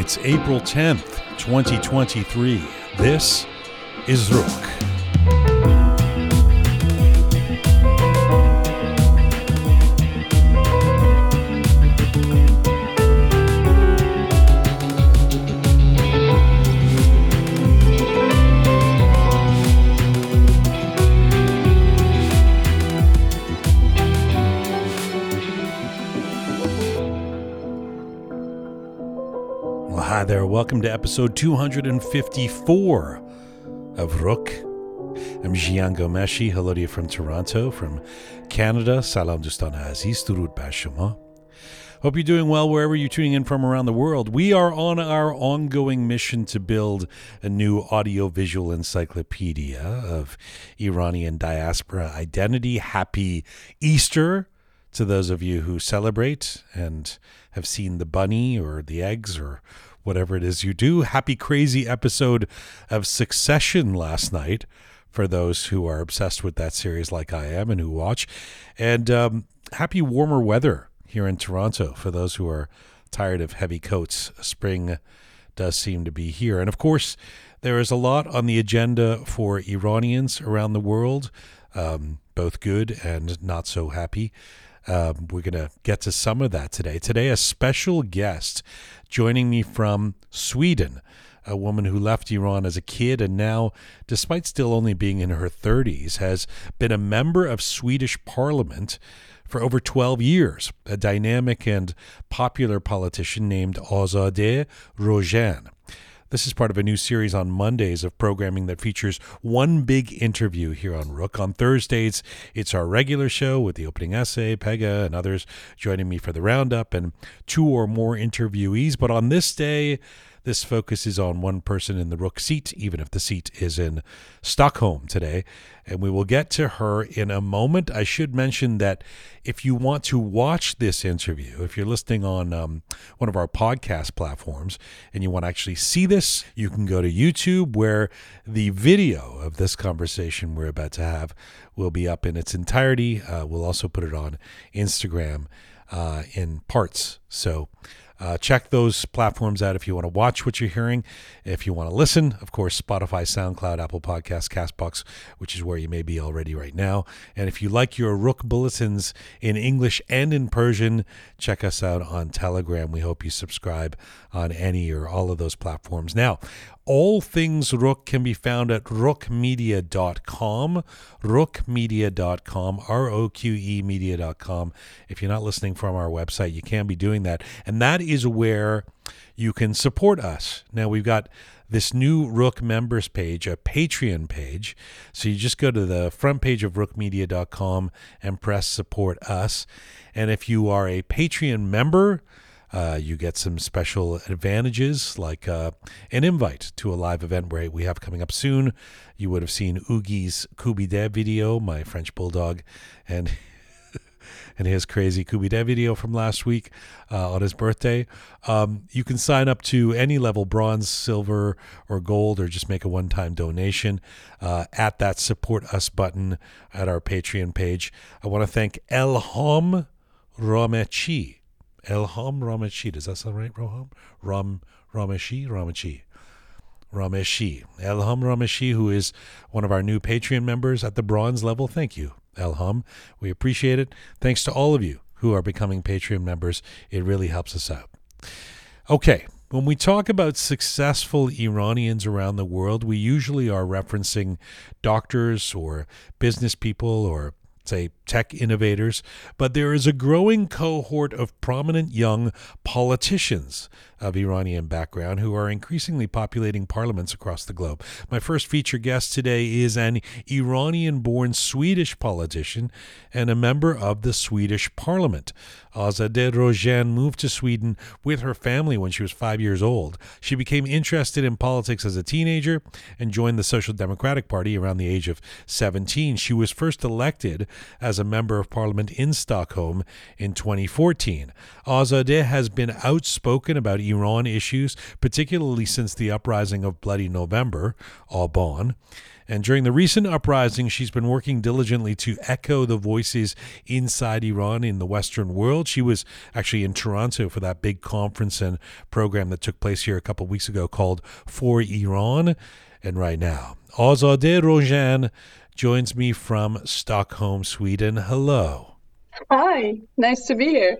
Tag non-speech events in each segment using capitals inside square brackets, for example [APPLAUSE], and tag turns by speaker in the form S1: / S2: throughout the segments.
S1: It's April 10th, 2023. This is Roqe. Welcome to episode 254 of Roqe. I'm Jian Ghomeshi. Hello to you from Toronto, from Canada. Salam Dustan Aziz, Durud Bashama. Hope you're doing well wherever you're tuning in from around the world. We are on our ongoing mission to build a new audiovisual encyclopedia of Iranian diaspora identity. Happy Easter to those of you who celebrate and have seen the bunny or the eggs or whatever it is you do. Happy crazy episode of Succession last night for those who are obsessed with that series like I am and who watch. And um, happy warmer weather here in Toronto for those who are tired of heavy coats. Spring does seem to be here. And of course, there is a lot on the agenda for Iranians around the world, um, both good and not so happy. Um, we're going to get to some of that today. Today, a special guest joining me from Sweden, a woman who left Iran as a kid and now, despite still only being in her 30s, has been a member of Swedish parliament for over 12 years, a dynamic and popular politician named Azadeh Rojhan. This is part of a new series on Mondays of programming that features one big interview here on Roqe. On Thursdays, it's our regular show with the opening essay, Pega, and others joining me for the roundup, and two or more interviewees. But on this day, this focuses on one person in the Roqe seat, even if the seat is in Stockholm today. And we will get to her in a moment. I should mention that if you want to watch this interview, if you're listening on um, one of our podcast platforms and you want to actually see this, you can go to YouTube where the video of this conversation we're about to have will be up in its entirety. Uh, we'll also put it on Instagram uh, in parts. So, uh, check those platforms out if you want to watch what you're hearing. If you want to listen, of course, Spotify, SoundCloud, Apple Podcasts, Castbox, which is where you may be already right now. And if you like your Roqe bulletins in English and in Persian, check us out on Telegram. We hope you subscribe on any or all of those platforms. Now, all things Roqe can be found at roqemedia.com, roqemedia.com, R O Q E media.com. If you're not listening from our website, you can be doing that. And that is where you can support us. Now, we've got this new Roqe members page, a Patreon page. So you just go to the front page of roqemedia.com and press support us. And if you are a Patreon member, uh, you get some special advantages like uh, an invite to a live event where we have coming up soon. You would have seen Oogie's Kubide video, my French bulldog, and [LAUGHS] and his crazy Kubide video from last week uh, on his birthday. Um, you can sign up to any level bronze, silver, or gold, or just make a one time donation uh, at that support us button at our Patreon page. I want to thank Elham Ramechi. Elham Ramechi. Does that sound right, Roham? Ram Rameshi? Ramechi. Rameshi. Elham Rameshi, who is one of our new Patreon members at the bronze level. Thank you, Elham. We appreciate it. Thanks to all of you who are becoming Patreon members. It really helps us out. Okay, when we talk about successful Iranians around the world, we usually are referencing doctors or business people or say tech innovators, but there is a growing cohort of prominent young politicians of Iranian background who are increasingly populating parliaments across the globe. My first feature guest today is an Iranian born Swedish politician and a member of the Swedish parliament. Azadeh Rojhan moved to Sweden with her family when she was five years old. She became interested in politics as a teenager and joined the Social Democratic Party around the age of 17. She was first elected as a member of parliament in Stockholm in 2014. Azadeh has been outspoken about Iran issues, particularly since the uprising of Bloody November, Aban. And during the recent uprising, she's been working diligently to echo the voices inside Iran in the Western world. She was actually in Toronto for that big conference and program that took place here a couple weeks ago called For Iran. And right now, Azadeh Rojhan joins me from Stockholm, Sweden. Hello.
S2: Hi, nice to be here.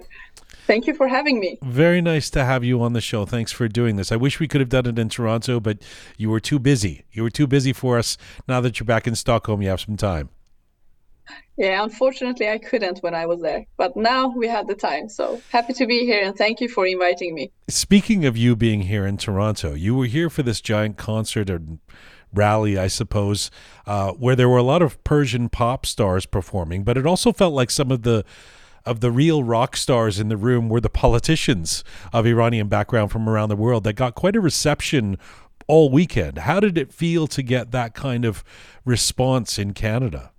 S2: Thank you for having me.
S1: Very nice to have you on the show. Thanks for doing this. I wish we could have done it in Toronto, but you were too busy. You were too busy for us. Now that you're back in Stockholm, you have some time.
S2: Yeah, unfortunately, I couldn't when I was there, but now we had the time. So happy to be here and thank you for inviting me.
S1: Speaking of you being here in Toronto, you were here for this giant concert and rally, I suppose, uh, where there were a lot of Persian pop stars performing, but it also felt like some of the of the real rock stars in the room were the politicians of Iranian background from around the world that got quite a reception all weekend. How did it feel to get that kind of response in Canada?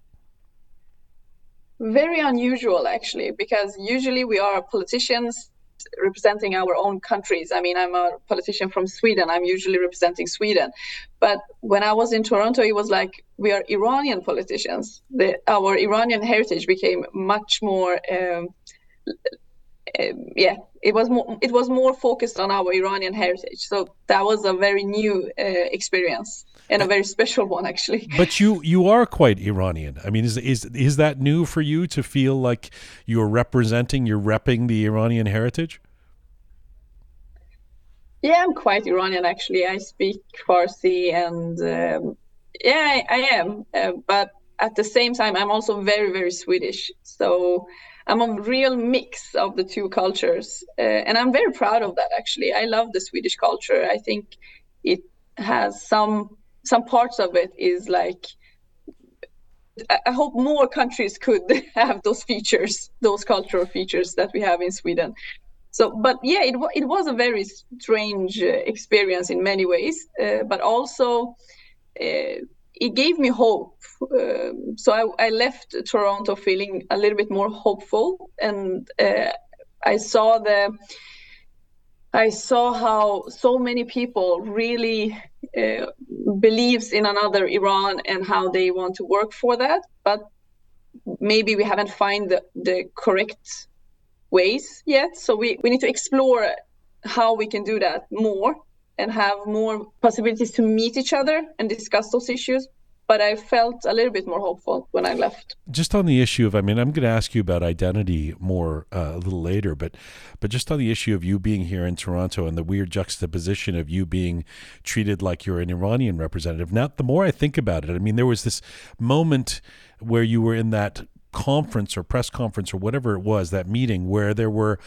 S2: Very unusual, actually, because usually we are politicians representing our own countries. I mean, I'm a politician from Sweden. I'm usually representing Sweden. But when I was in Toronto, it was like we are Iranian politicians. The, our Iranian heritage became much more. Um, uh, yeah, it was more. It was more focused on our Iranian heritage. So that was a very new uh, experience and a very special one, actually.
S1: But you you are quite Iranian. I mean, is is is that new for you to feel like you're representing, you're repping the Iranian heritage?
S2: Yeah, I'm quite Iranian actually. I speak Farsi and um, yeah, I, I am. Uh, but at the same time, I'm also very, very Swedish. So I'm a real mix of the two cultures. Uh, and I'm very proud of that actually. I love the Swedish culture. I think it has some some parts of it is like I hope more countries could [LAUGHS] have those features, those cultural features that we have in Sweden. So but yeah it, it was a very strange uh, experience in many ways uh, but also uh, it gave me hope um, so I, I, left toronto feeling a little bit more hopeful and uh, i saw the i saw how so many people really uh, believes in another iran and how they want to work for that but maybe we haven't find the, the correct ways yet. So we, we need to explore how we can do that more and have more possibilities to meet each other and discuss those issues. But I felt a little bit more hopeful when I left.
S1: Just on the issue of, I mean, I'm going to ask you about identity more uh, a little later, but but just on the issue of you being here in Toronto and the weird juxtaposition of you being treated like you're an Iranian representative. Now, the more I think about it, I mean, there was this moment where you were in that conference or press conference or whatever it was, that meeting where there were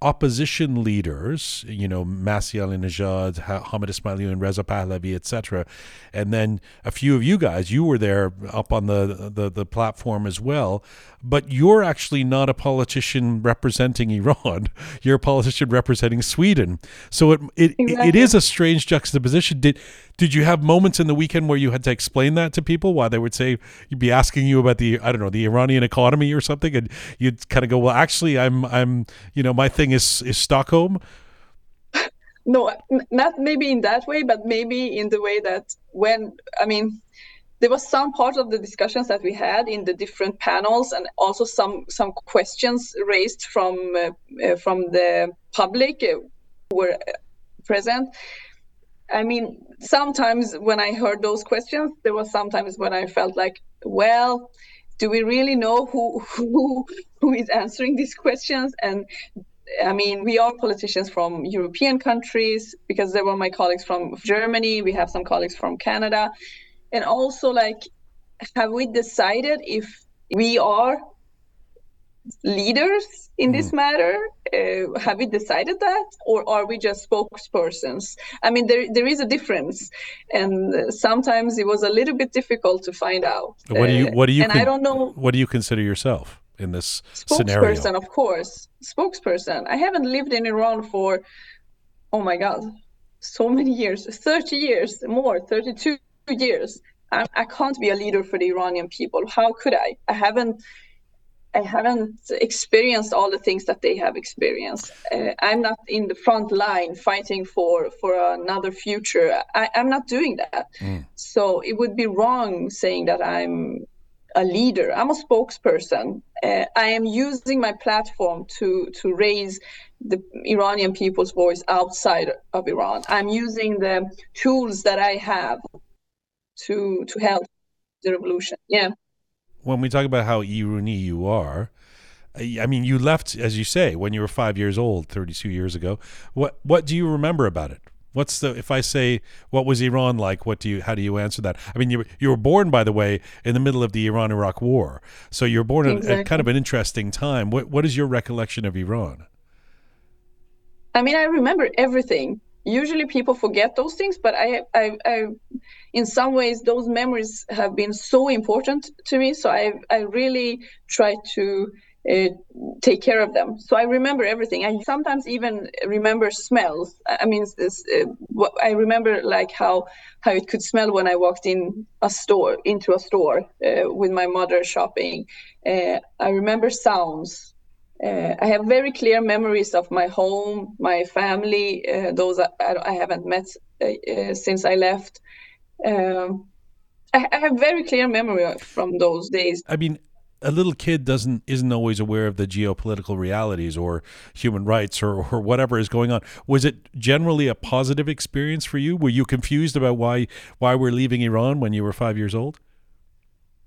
S1: opposition leaders, you know, Masih Alinejad, Hamed Esmaeilion, and Reza Pahlavi, etc., and then a few of you guys, you were there up on the, the the platform as well, but you're actually not a politician representing Iran. [LAUGHS] You're a politician representing Sweden. So it it, exactly. it is a strange juxtaposition. Did did you have moments in the weekend where you had to explain that to people? Why they would say you'd be asking you about the I don't know the Iranian economy or something, and you'd kind of go, well, actually, I'm I'm you know my thing is is Stockholm. [LAUGHS]
S2: No, not maybe in that way, but maybe in the way that when I mean there was some part of the discussions that we had in the different panels and also some some questions raised from uh, uh, from the public uh, were present i mean sometimes when i heard those questions there was sometimes when i felt like well do we really know who [LAUGHS] who who is answering these questions and I mean, we are politicians from European countries because there were my colleagues from Germany. We have some colleagues from Canada. And also like have we decided if we are leaders in this mm. matter? Uh, have we decided that? Or are we just spokespersons? I mean there, there is a difference. And sometimes it was a little bit difficult to find out.
S1: What do you what do you and con- i don't know what do you consider yourself in this
S2: spokesperson
S1: scenario?
S2: of course spokesperson i haven't lived in iran for oh my god so many years 30 years more 32 years. I, I can't be a leader for the Iranian people. How could I? I haven't. I haven't experienced all the things that they have experienced. Uh, I'm not in the front line fighting for for another future. I, am not doing that. Mm. So it would be wrong saying that I'm a leader. I'm a spokesperson. Uh, I am using my platform to to raise the Iranian people's voice outside of Iran. I'm using the tools that I have to to help the revolution. Yeah
S1: when we talk about how Iruni you are, I mean, you left, as you say, when you were five years old, 32 years ago. What what do you remember about it? What's the if I say what was Iran like? What do you how do you answer that? I mean, you you were born, by the way, in the middle of the Iran Iraq War, so you're born exactly. at, kind of an interesting time. What what is your recollection of Iran?
S2: I mean, I remember everything usually people forget those things but I, I, I in some ways those memories have been so important to me so i i really try to uh, take care of them. So i remember everything. I sometimes even remember smells. I mean this, uh, i remember like how how it could smell when i walked in a store into a store uh, with my mother shopping. Uh, i remember sounds. Uh, I have very clear memories of my home, my family, uh, those I, I, haven't met since I left. Um, I, have very clear memory from those days.
S1: I mean, a little kid doesn't isn't always aware of the geopolitical realities or human rights or, or whatever is going on. Was it generally a positive experience for you? Were you confused about why why we're leaving Iran when you were five years old?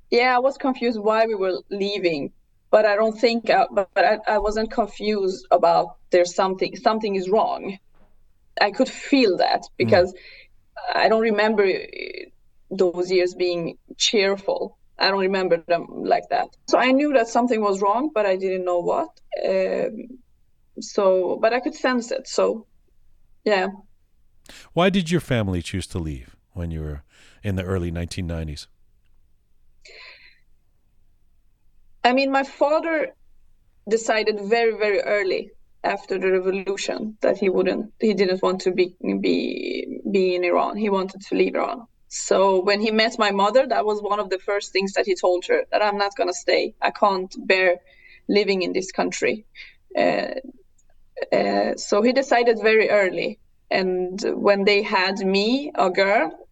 S2: Yeah, I was confused why we were leaving but I don't think, uh, but, I, I wasn't confused about there's something, something is wrong. I could feel that because mm. I don't remember those years being cheerful. I don't remember them like that. So I knew that something was wrong, but I didn't know what. Um, so, but I could sense it. So, yeah.
S1: Why did your family choose to leave when you were in the early 1990s?
S2: I mean, my father decided very, very early after the revolution that he wouldn't, he didn't want to be be be in Iran. He wanted to leave Iran. So when he met my mother, that was one of the first things that he told her that I'm not gonna stay. I can't bear living in this country. Uh, uh, so he decided very early. And when they had me, a girl,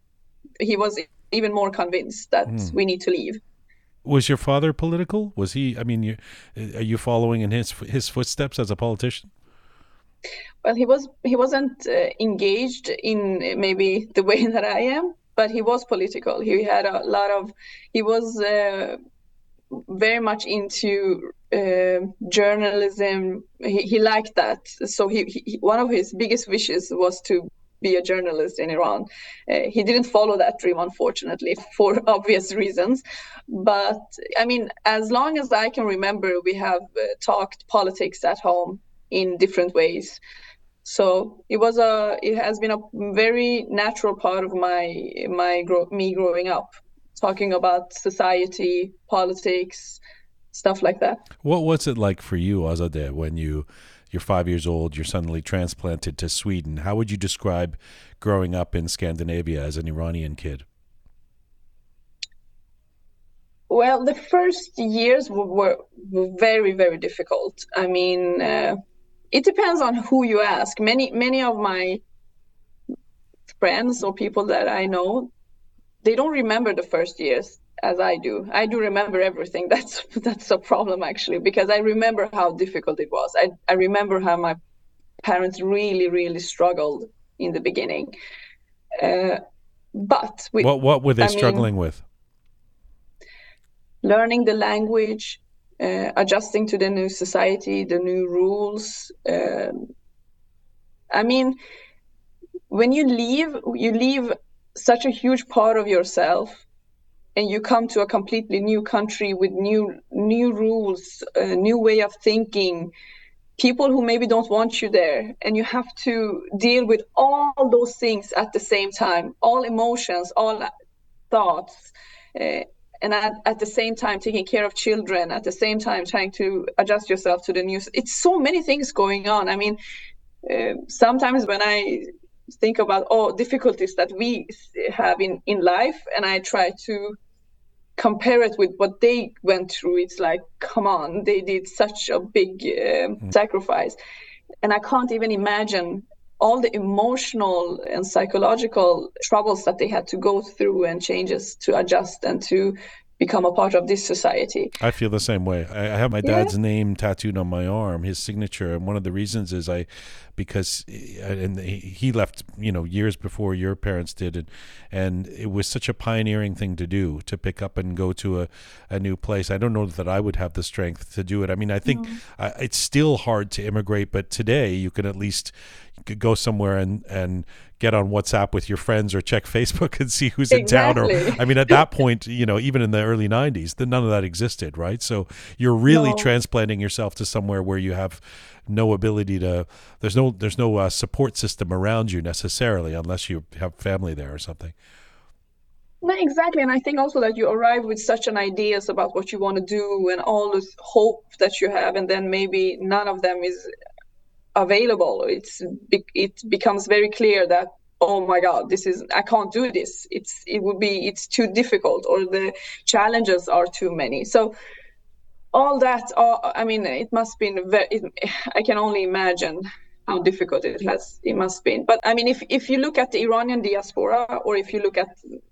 S2: he was even more convinced that mm. we need to leave
S1: was your father political? Was he? I mean, you, are you following in his his footsteps as a politician?
S2: Well, he was he wasn't uh, engaged in maybe the way [LAUGHS] that I am, but he was political. He had a lot of. He was uh, very much into uh, journalism. He, he liked that. So he, he one of his biggest wishes was to be a journalist in Iran. Uh, he didn't follow that dream, unfortunately, [LAUGHS] for obvious reasons. But I mean, as long as I can remember, we have uh, talked politics at home in different ways. So it was a, it has been a very natural part of my my me growing up, talking about society, politics, stuff like that.
S1: What was it like for you, Azadeh, when you you're five years old, you're suddenly transplanted to Sweden. How would you describe growing up in Scandinavia as an Iranian kid?
S2: Well, the first years were, were very, very difficult. I mean, uh, it depends on who you ask. Many, many of my friends or people that I know, they don't remember the first years as I do. I do remember everything. [LAUGHS] That's that's a problem actually because I remember how difficult it was. I I remember how my parents really really struggled in the beginning. Uh, but
S1: we, what what were they I struggling mean, with?
S2: Learning the language, uh, adjusting to the new society, the new rules. Um, I mean, when you leave, you leave such a huge part of yourself and you come to a completely new country with new new rules a new way of thinking people who maybe don't want you there and you have to deal with all those things at the same time all emotions all thoughts uh, and at, at the same time taking care of children at the same time trying to adjust yourself to the news it's so many things going on i mean uh, sometimes when i think about all difficulties that we have in in life and i try to compare it with what they went through, it's like, come on, they did such a big uh, mm. sacrifice. And I can't even imagine all the emotional and psychological troubles that they had to go through and changes to adjust and to become a part of this society.
S1: I feel the same way. I, I have my dad's yeah. name tattooed on my arm, his signature, and one of the reasons is I, because eh, and he left, you know, years before your parents did, and and it was such a pioneering thing to do to pick up and go to a, a new place. I don't know that I would have the strength to do it. I mean, I think no. it's still hard to immigrate, but today you can at least go somewhere and and get on WhatsApp with your friends or check Facebook [LAUGHS] and see who's exactly. in town. Or I mean, at that [LAUGHS] point, you know, even in the early '90s, then none of that existed, right? So you're really no. transplanting yourself to somewhere where you have no ability to. There's no there's no uh, support system around you necessarily, unless you have family there or something.
S2: No, exactly, and I think also that you arrive with such an ideas about what you want to do and all this hope that you have, and then maybe none of them is available. It's it becomes very clear that oh my god this is i can't do this. It's it would be it's too difficult or the challenges are too many. So all that uh, i mean it must be very it, i can only imagine how difficult it has it must be. But i mean if if you look at the iranian diaspora or if you look at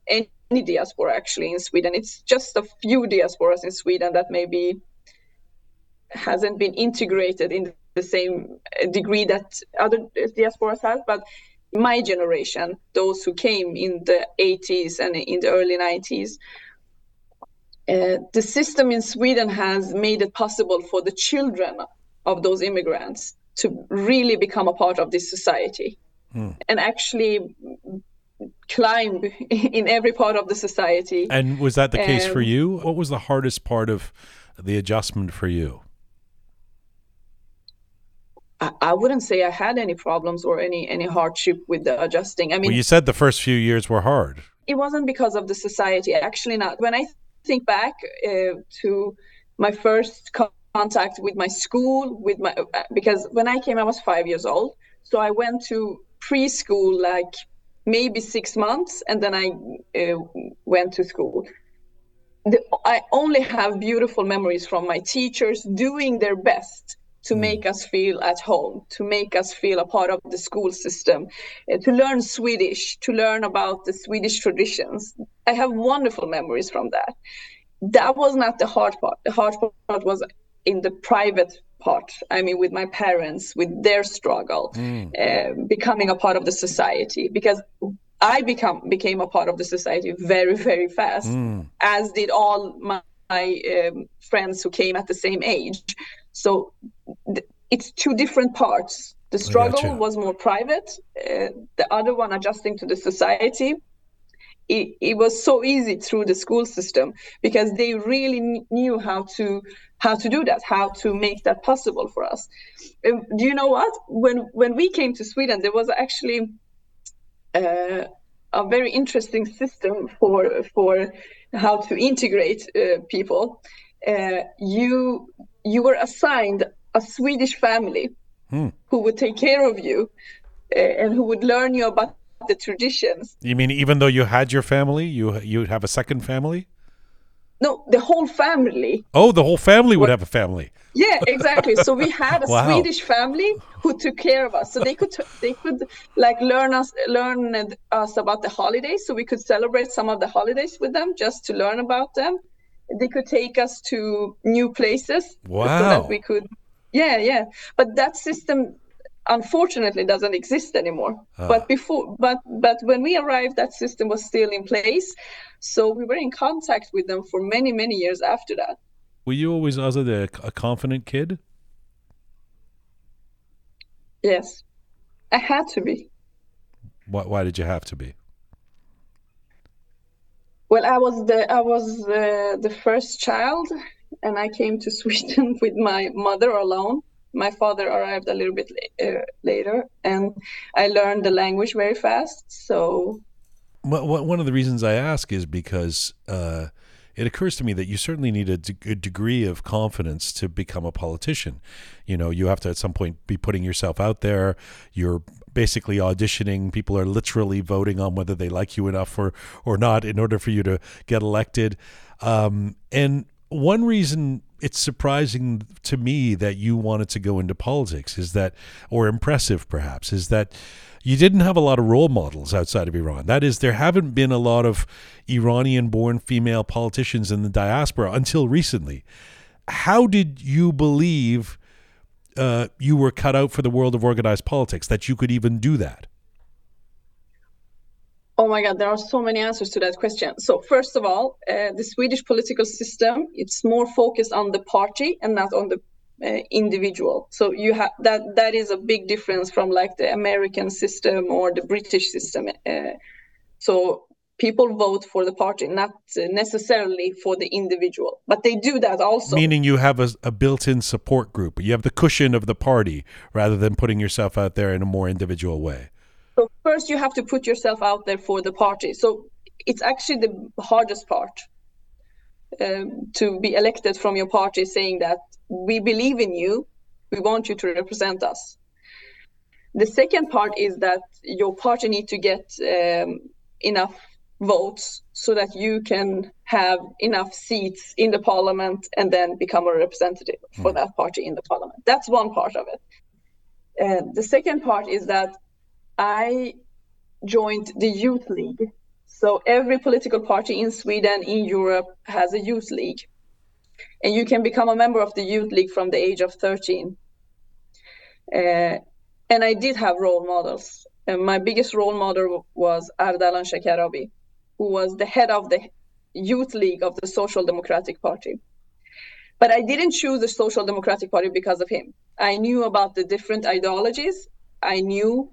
S2: any diaspora actually in sweden it's just a few diasporas in sweden that maybe hasn't been integrated in the same degree that other diasporas have, but my generation, those who came in the 80s and in the early 90s, uh, the system in Sweden has made it possible for the children of those immigrants to really become a part of this society hmm. and actually climb [LAUGHS] in every part of the society.
S1: And was that the case um, for you? What was the hardest part of the adjustment for you?
S2: I, wouldn't say I had any problems or any any hardship with the adjusting. I mean,
S1: well, you said the first few years were hard.
S2: It wasn't because of the society. Actually, not. When I think back uh, to my first contact with my school, with my uh, because when I came, I was five years old. So I went to preschool like maybe six months, and then I uh, went to school. The, I only have beautiful memories from my teachers doing their best to mm. make us feel at home, to make us feel a part of the school system, uh, to learn Swedish, to learn about the Swedish traditions. I have wonderful memories from that. That was not the hard part. The hard part was in the private part. I mean, with my parents, with their struggle, mm. uh, becoming a part of the society, because I become became a part of the society very, very fast, mm. as did all my, my um, friends who came at the same age. So it's two different parts. The struggle was more private. Uh, the other one, adjusting to the society, it, it, was so easy through the school system because they really kn- knew how to how to do that, how to make that possible for us. Um, do you know what? When when we came to Sweden, there was actually uh, a very interesting system for for how to integrate uh, people. Uh, you you were assigned a Swedish family hmm. who would take care of you uh, and who would learn you about the traditions.
S1: You mean even though you had your family, you you have a second family?
S2: No, the whole family.
S1: Oh, the whole family would have a family.
S2: Yeah, exactly. So we [LAUGHS] had a wow. Swedish family who took care of us. So they could they could like learn us learn us about the holidays. So we could celebrate some of the holidays with them just to learn about them they could take us to new places
S1: wow.
S2: so that we could yeah yeah. But that system unfortunately doesn't exist anymore. Ah. but before but but when we arrived that system was still in place. So we were in contact with them for many many years after that.
S1: Were you always the, a confident kid?
S2: Yes. I had to be.
S1: Why, why did you have to be?
S2: Well, I was the I was the, the first child, and I came to Sweden [LAUGHS] with my mother alone. My father arrived a little bit uh, later, and I learned the language very fast. So,
S1: well, one of the reasons I ask is because uh, it occurs to me that you certainly need a degree of confidence to become a politician. You know, you have to at some point be putting yourself out there. You're basically auditioning. People are literally voting on whether they like you enough or or not in order for you to get elected. Um, and one reason it's surprising to me that you wanted to go into politics is that, or impressive perhaps, is that you didn't have a lot of role models outside of Iran. That is, there haven't been a lot of Iranian born female politicians in the diaspora until recently. How did you believe uh, you were cut out for the world of organized politics, that you could even do that?
S2: Oh my God, there are so many answers to that question. So first of all, uh, the Swedish political system it's more focused on the party and not on the uh, individual. So you have that that is a big difference from like the American system or the British system. Uh, so people vote for the party, not necessarily for the individual, but they do that also.
S1: Meaning you have a, a built-in support group. You have the cushion of the party rather than putting yourself out there in a more individual way.
S2: So first you have to put yourself out there for the party. So it's actually the hardest part um, to be elected from your party saying that we believe in you, we want you to represent us. The second part is that your party need to get um, enough votes so that you can have enough seats in the parliament and then become a representative mm. for hmm. that party in the parliament. That's one part of it. Uh, the second part is that I joined the youth league. So every political party in Sweden, in Europe, has a youth league. And you can become a member of the youth league from the age of 13. Uh, and I did have role models. And my biggest role model was Ardalan Shekarabi, who was the head of the youth league of the Social Democratic Party. But I didn't choose the Social Democratic Party because of him. I knew about the different ideologies. I knew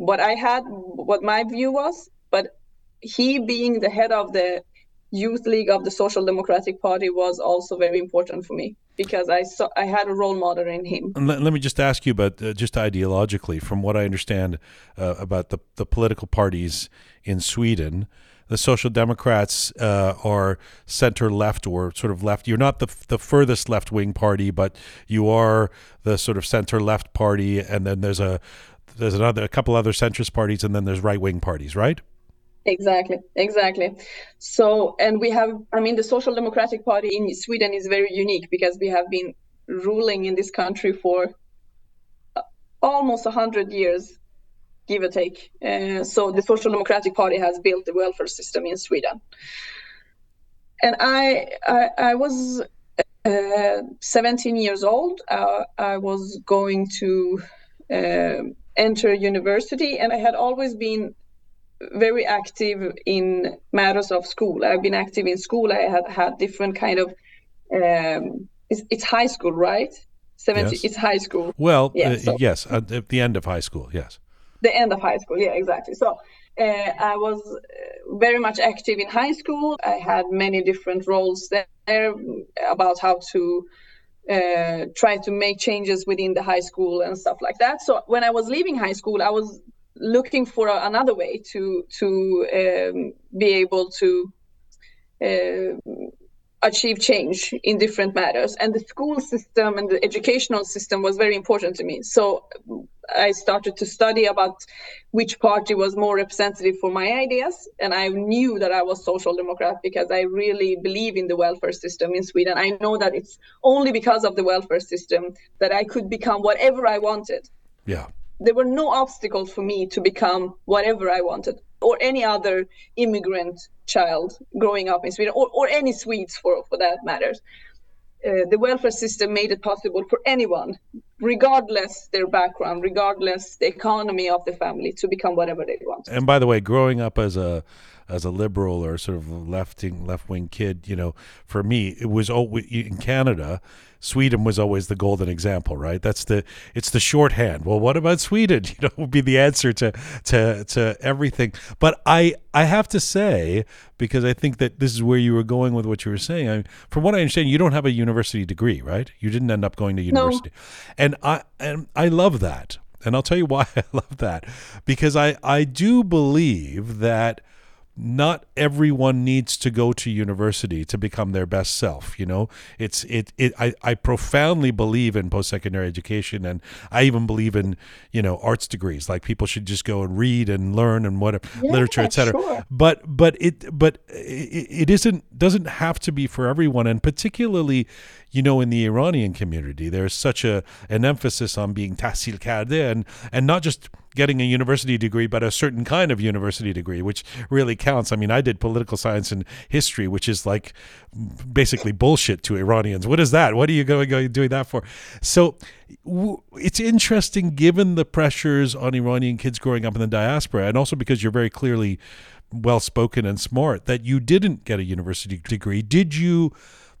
S2: what I had, what my view was, but he being the head of the youth league of the Social Democratic Party was also very important for me because I saw I had a role model in him.
S1: Let, let me just ask you about uh, just ideologically, from what I understand uh, about the the political parties in Sweden. The Social Democrats uh, are center left or sort of left. You're not the the furthest left wing party, but you are the sort of center left party. And then there's a there's another a couple other centrist parties and then there's right wing parties, right?
S2: Exactly, exactly. So, and we have, I mean, the Social Democratic Party in Sweden is very unique because we have been ruling in this country for uh, almost 100 years, give or take. Uh, so, the Social Democratic Party has built the welfare system in Sweden. And I, I, I was uh, 17 years old. Uh, I was going to uh, enter university and i had always been very active in matters of school. I've been active in school. I had had different kind of um, it's, it's high school right? 70 yes. it's high school.
S1: Well yeah, uh, so. yes at the end of high school yes.
S2: The end of high school yeah exactly. So uh, i was uh, very much active in high school. I had many different roles there about how to uh, try to make changes within the high school and stuff like that. So when I was leaving high school, I was looking for another way to to um, be able to uh, achieve change in different matters. And the school system and the educational system was very important to me. So I started to study about which party was more representative for my ideas. And I knew that I was social democrat because I really believe in the welfare system in Sweden. I know that it's only because of the welfare system that I could become whatever I wanted.
S1: Yeah.
S2: There were no obstacles for me to become whatever I wanted or any other immigrant child growing up in Sweden, or, or any Swedes for, for that matter. Uh, the welfare system made it possible for anyone, regardless their background, regardless the economy of the family, to become whatever they want.
S1: And by the way, growing up as a as a liberal or sort of left left wing kid, you know, for me, it was oh, in Canada. Sweden was always the golden example, right? That's the it's the shorthand. Well, what about Sweden? [LAUGHS] You know, would be the answer to to to everything. But I I have to say because I think that this is where you were going with what you were saying. I from what I understand, you don't have a university degree, right? You didn't end up going to university, no. and I and I love that. And I'll tell you why [LAUGHS] I love that because I I do believe that not everyone needs to go to university to become their best self you know? It's it, it I, I profoundly believe in post-secondary education and i even believe in you know arts degrees. Like people should just go and read and learn and whatever
S2: Yeah,
S1: literature etc
S2: sure.
S1: but but it but it, it isn't doesn't have to be for everyone and particularly you know in the iranian community there's such a an emphasis on being tahsil and and not just getting a university degree but a certain kind of university degree which really counts. I mean i did political science and history which is like basically bullshit to iranians. What is that? What are you going, going doing that for? So w- it's interesting given the pressures on iranian kids growing up in the diaspora and also because you're very clearly well spoken and smart that you didn't get a university degree. Did you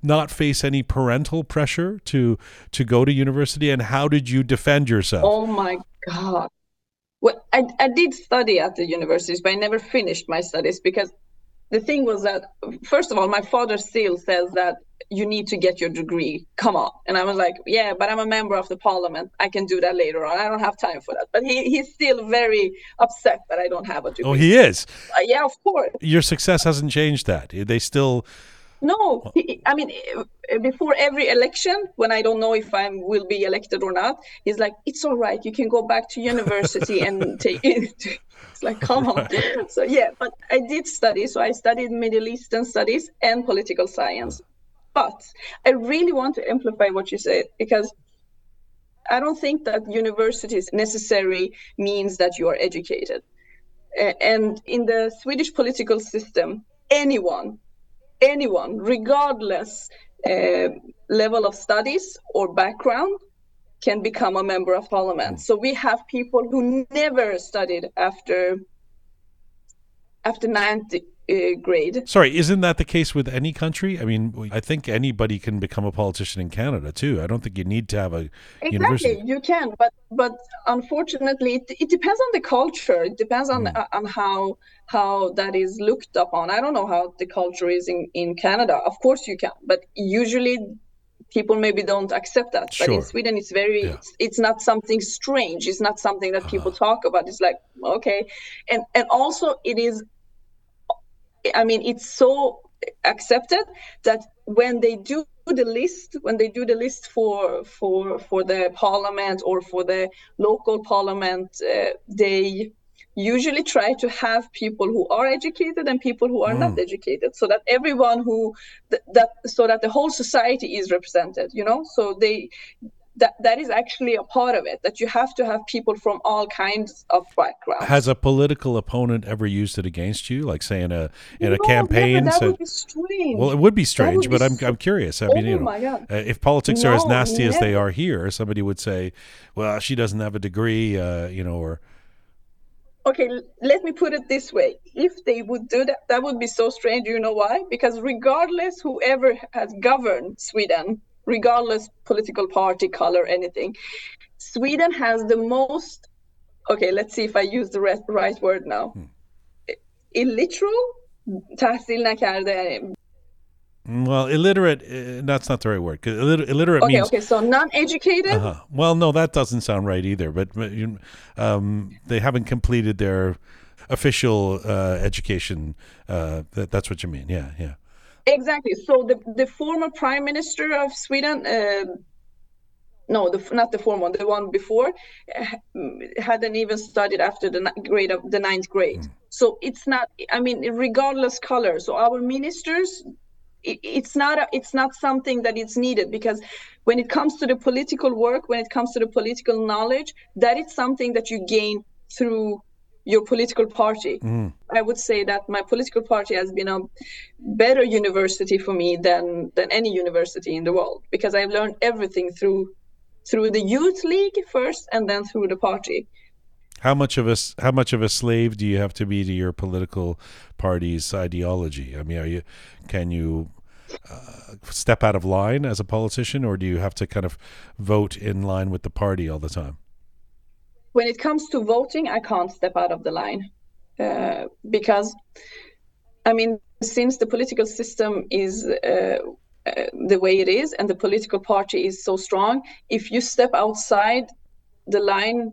S1: not face any parental pressure to to go to university and how did you defend yourself
S2: Oh my God. Well, I, I did study at the universities, but I never finished my studies because the thing was that, first of all, my father still says that you need to get your degree. Come on. And I was like, yeah, but I'm a member of the parliament. I can do that later on. I don't have time for that. But he, he's still very upset that I don't have a degree.
S1: oh he is
S2: Uh, yeah, of course.
S1: your success hasn't changed that they still
S2: No, he, I mean, eh, before every election, when I don't know if I will be elected or not, he's like, "It's all right. You can go back to university and [LAUGHS] take it." [LAUGHS] It's like, come on. [LAUGHS] So yeah, but I did study. So I studied Middle Eastern studies and political science. But I really want to amplify what you said because I don't think that universities necessarily means that you are educated. And in the Swedish political system, anyone anyone, regardless uh, level of studies or background, can become a member of parliament. So we have people who never studied after after ninth uh, grade.
S1: sorry isn't that the case with any country i mean i think anybody can become a politician in canada too i don't think you need to have a
S2: Exactly,
S1: university
S2: you can, but but unfortunately, it, it depends on the culture. It depends on uh, on how how that is looked upon. I don't know how the culture is in in Canada. Of course, you can, but usually people maybe don't accept that.
S1: sure.
S2: But in Sweden, it's very
S1: Yeah.
S2: it's, it's not something strange. It's not something that people talk about. It's like okay, and and also it is. I mean, it's so accepted that when they do the list, when they do the list for for for the parliament or for the local parliament, uh, they usually try to have people who are educated and people who are not educated, so that everyone who th- that so that the whole society is represented. You know, so they. That, that is actually a part of it that you have to have people from all kinds of backgrounds.
S1: Has a political opponent ever used it against you? Like say in a in a campaign
S2: never. that
S1: said
S2: would be strange.
S1: Well it would be strange
S2: would
S1: but
S2: be
S1: i'm i'm curious. I
S2: Oh
S1: mean you know
S2: my God.
S1: uh, if politics are as
S2: No,
S1: nasty as they are here somebody would say well she doesn't have a degree uh, you know or
S2: okay let me put it this way. If they would do that that would be so strange. You know why? Because regardless whoever has governed sweden regardless political party color anything sweden has the most okay let's see if i use the re- right word now I- illiterate tahsil nakerde
S1: Mm, well illiterate uh, that's not the right word. illiterate, illiterate
S2: okay
S1: means
S2: okay so non-educated
S1: Uh-huh. Well, no, that doesn't sound right either. But but, um, they haven't completed their official uh, education. Uh, that, that's what you mean. Yeah, yeah.
S2: Exactly. So the the former prime minister of Sweden, uh, no, the not the former one, the one before, uh, hadn't even studied after the grade of the ninth grade. So it's not. I mean, regardless color. So our ministers, i it's not. A, it's not something that is needed because when it comes to the political work, when it comes to the political knowledge, that is something that you gain through your political party. I would say that my political party has been a better university for me than than any university in the world because I've learned everything through through the youth league first and then through the party.
S1: How much of a how much of a slave do you have to be to your political party's ideology? I mean, are you can you uh, step out of line as a politician, or do you have to kind of vote in line with the party all the time?
S2: When it comes to voting, I can't step out of the line uh, because, I mean, since the political system is uh, uh, the way it is and the political party is so strong, if you step outside the line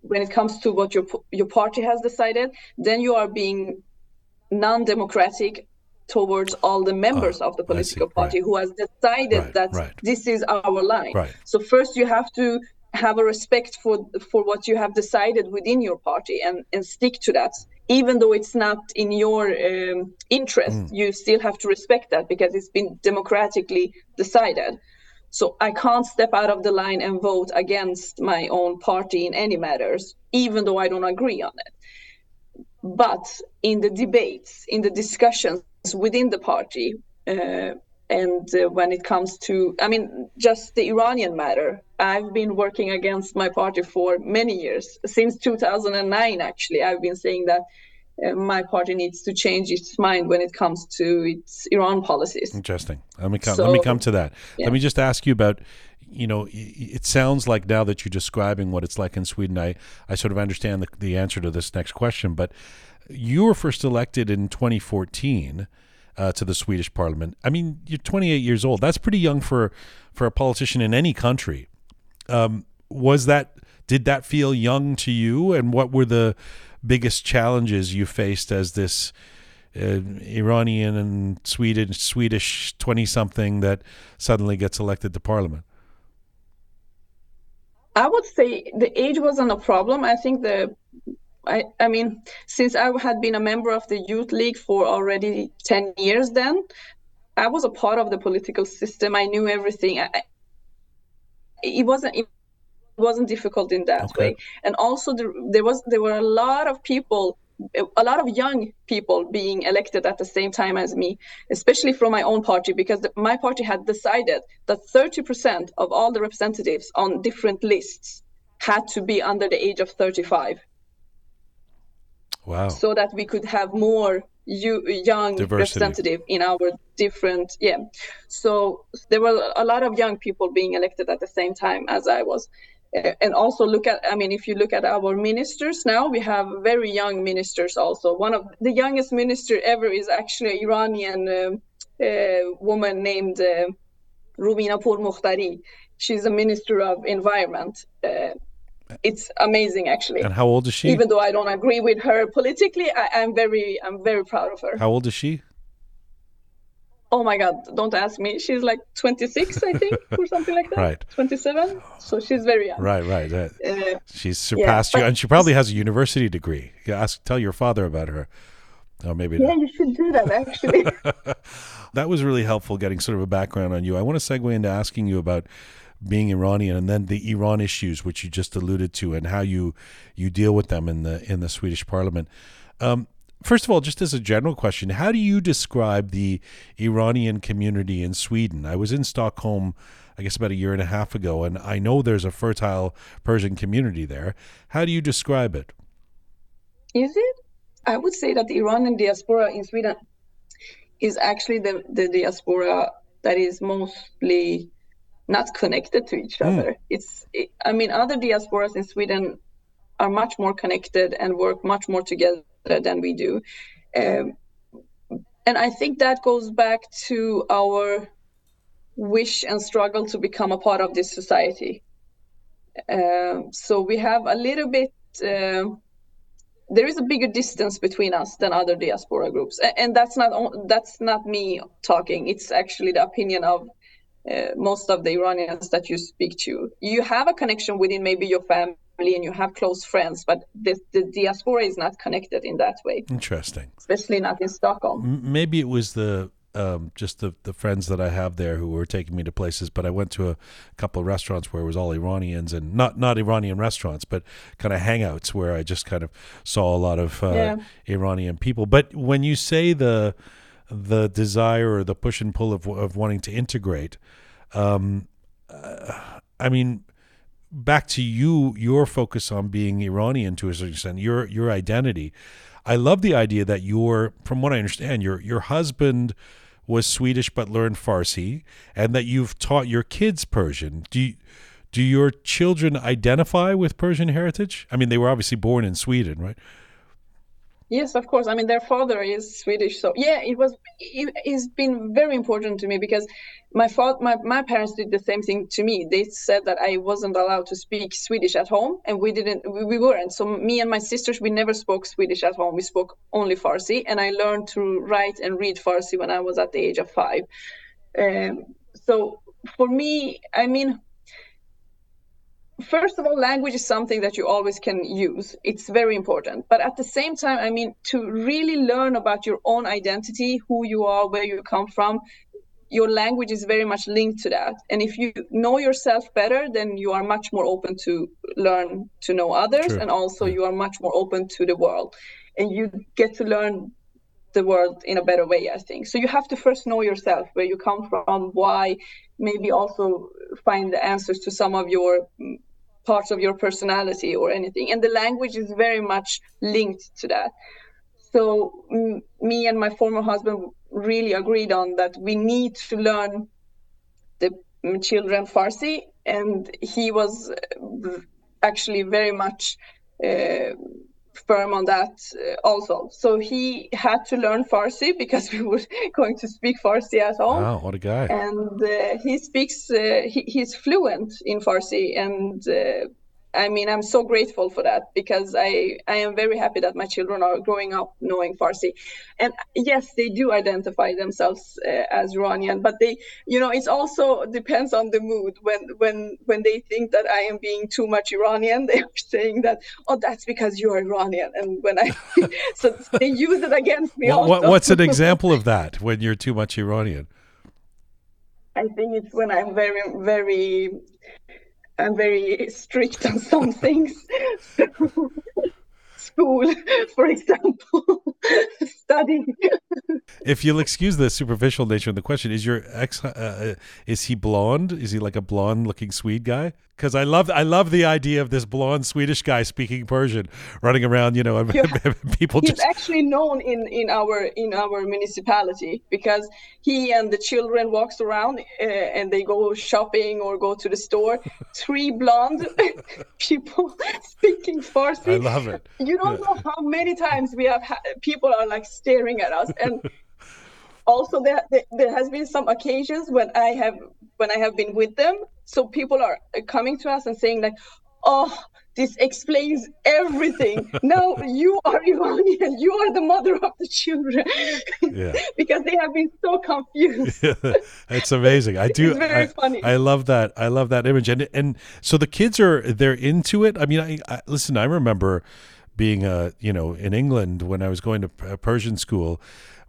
S2: when it comes to what your your party has decided, then you are being non-democratic towards all the members
S1: Oh,
S2: of the
S1: see.
S2: political party
S1: Right.
S2: who has decided
S1: Right,
S2: that
S1: right.
S2: this is our line. So first you have to have a respect for for what you have decided within your party and and stick to that. Even though it's not in your um, interest,
S1: Mm.
S2: you still have to respect that because it's been democratically decided. So I can't step out of the line and vote against my own party in any matters, even though I don't agree on it. But in the debates, in the discussions within the party, uh, and uh, when it comes to, I mean, just the Iranian matter, I've been working against my party for many years. Since 2009, actually, I've been saying that uh, my party needs to change its mind when it comes to its Iran policies.
S1: Interesting. Let me come. let me come to that.
S2: yeah.
S1: Let me just ask you about. You know, it sounds like now that you're describing what it's like in Sweden, I, I sort of understand the, the answer to this next question. But you were first elected in 2014 uh, to the Swedish Parliament. I mean, you're 28 years old. That's pretty young for for a politician in any country. Um, was that did that feel young to you? And what were the biggest challenges you faced as this uh, Iranian and Swedish Swedish 20 something that suddenly gets elected to parliament?
S2: I would say the age wasn't a problem. I think the, I, I mean, since I had been a member of the youth league for already 10 years then, I was a part of the political system. I knew everything. I, it wasn't, it wasn't difficult in that
S1: Okay.
S2: way. And also there, there was, there were a lot of people, a lot of young people being elected at the same time as me, especially from my own party, because the, my party had decided that 30% of all the representatives on different lists had to be under the age of 35
S1: Wow.
S2: so that we could have more you, young
S1: Diversity.
S2: representative in our different yeah so there were a lot of young people being elected at the same time as i was and also look at i mean if you look at our ministers now we have very young ministers also one of the youngest minister ever is actually an iranian um, uh, woman named uh, Romina. She's a minister of environment. Uh, it's amazing, actually
S1: And how old is she?
S2: even though I don't agree with her politically, I, I'm very I'm very proud of her.
S1: How old is she?
S2: Oh my God, don't ask me. She's like 26, I think, or [LAUGHS] something like that.
S1: Right.
S2: 27. So she's very young.
S1: Right, right. Uh,
S2: Uh,
S1: she's surpassed you, and she probably has a university degree. Yeah, ask, tell your father about her. Oh, maybe
S2: yeah,
S1: not.
S2: you should do that actually. [LAUGHS]
S1: That was really helpful getting sort of a background on you. I want to segue into asking you about being Iranian and then the Iran issues, which you just alluded to, and how you you deal with them in the in the Swedish Parliament. Um, first of all, just as a general question, how do you describe the Iranian community in Sweden? I was in Stockholm, I guess about a year and a half ago, and I know there's a fertile Persian community there. How do you describe it?
S2: is it? I would say that the Iranian diaspora in Sweden is actually the, the diaspora that is mostly not connected to each other. It's, it, I mean, other diasporas in Sweden are much more connected and work much more together than we do. Um, and I think that goes back to our wish and struggle to become a part of this society. Um, so we have a little bit. um there is a bigger distance between us than other diaspora groups, A- and that's not that's not me talking. It's actually the opinion of uh, most of the Iranians that you speak to. You have a connection within maybe your family and you have close friends, but the, the diaspora is not connected in that way,
S1: Interesting.
S2: especially not in Stockholm.
S1: Maybe it was the um, just the, the friends that I have there who were taking me to places, but I went to a couple of restaurants where it was all Iranians and not not Iranian restaurants, but kind of hangouts where I just kind of saw a lot of uh,
S2: Yeah.
S1: Iranian people. But when you say the the desire or the push and pull of of wanting to integrate, um, uh, I mean, back to you, your focus on being Iranian to a certain extent, your your identity. I love the idea that your, from what I understand, your your husband was Swedish but learned Farsi, and that you've taught your kids Persian. Do you, do your children identify with Persian heritage? I mean, they were obviously born in Sweden, right?
S2: Yes of course. I mean their father is swedish so yeah it was it, has been very important to me because my father my, my parents did the same thing to me. They said that i wasn't allowed to speak swedish at home and we didn't we, we weren't. So me and my sisters we never spoke swedish at home. We spoke only farsi and i learned to write and read farsi when i was at the age of five. Um, so for me i mean first of all language is something that you always can use. It's very important. But at the same time i mean to really learn about your own identity who you are where you come from your language is very much linked to that. And if you know yourself better then you are much more open to learn to know others True. and also you are much more open to the world. And you get to learn the world in a better way i think. So you have to first know yourself where you come from why maybe also find the answers to some of your mm, parts of your personality or anything. And the language is very much linked to that. So m- me and my former husband really agreed on that we need to learn the children farsi. And he was uh, actually very much uh, firm on that uh, also. So he had to learn Farsi [LAUGHS] because we were [LAUGHS] going to speak Farsi at home.
S1: Wow, what a guy!
S2: And uh, he speaks, uh, he, he's fluent in Farsi, and uh, I mean, I'm so grateful for that because I, I am very happy that my children are growing up knowing Farsi. And yes, they do identify themselves uh, as Iranian, but they, you know, it also depends on the mood. When when when they think that I am being too much Iranian, [LAUGHS] they are saying that, oh, that's because you're Iranian. And when I, [LAUGHS] so they use it against me.
S1: What, what's an example of [LAUGHS] that when you're too much Iranian?
S2: I think it's when I'm very, very I'm very strict on some things. School, for example, studying.
S1: if you'll excuse the superficial nature of the question, is your ex uh, uh is he blonde? Is he like a blonde-looking Swede guy? Because I love I love the idea of this blonde Swedish guy speaking Persian, running around. You know, yeah. [LAUGHS] people.
S2: He's
S1: just...
S2: actually known in in our in our municipality because he and the children walks around uh, and they go shopping or go to the store. Three blonde [LAUGHS] people [LAUGHS] speaking Farsi.
S1: I love it.
S2: You don't yeah. know how many times we have ha- people are like staring at us and. also there, there has been some occasions when i have when i have been with them so people are coming to us and saying like oh this explains everything. [LAUGHS] Now you are iranian. You are the mother of the children. Yeah. [LAUGHS] because they have been so confused. [LAUGHS]
S1: It's amazing. I do
S2: it's very
S1: I,
S2: funny.
S1: I love that. I love that image. And and so the kids are they're into it. I mean i, I listen i remember being a you know in england when i was going to a persian school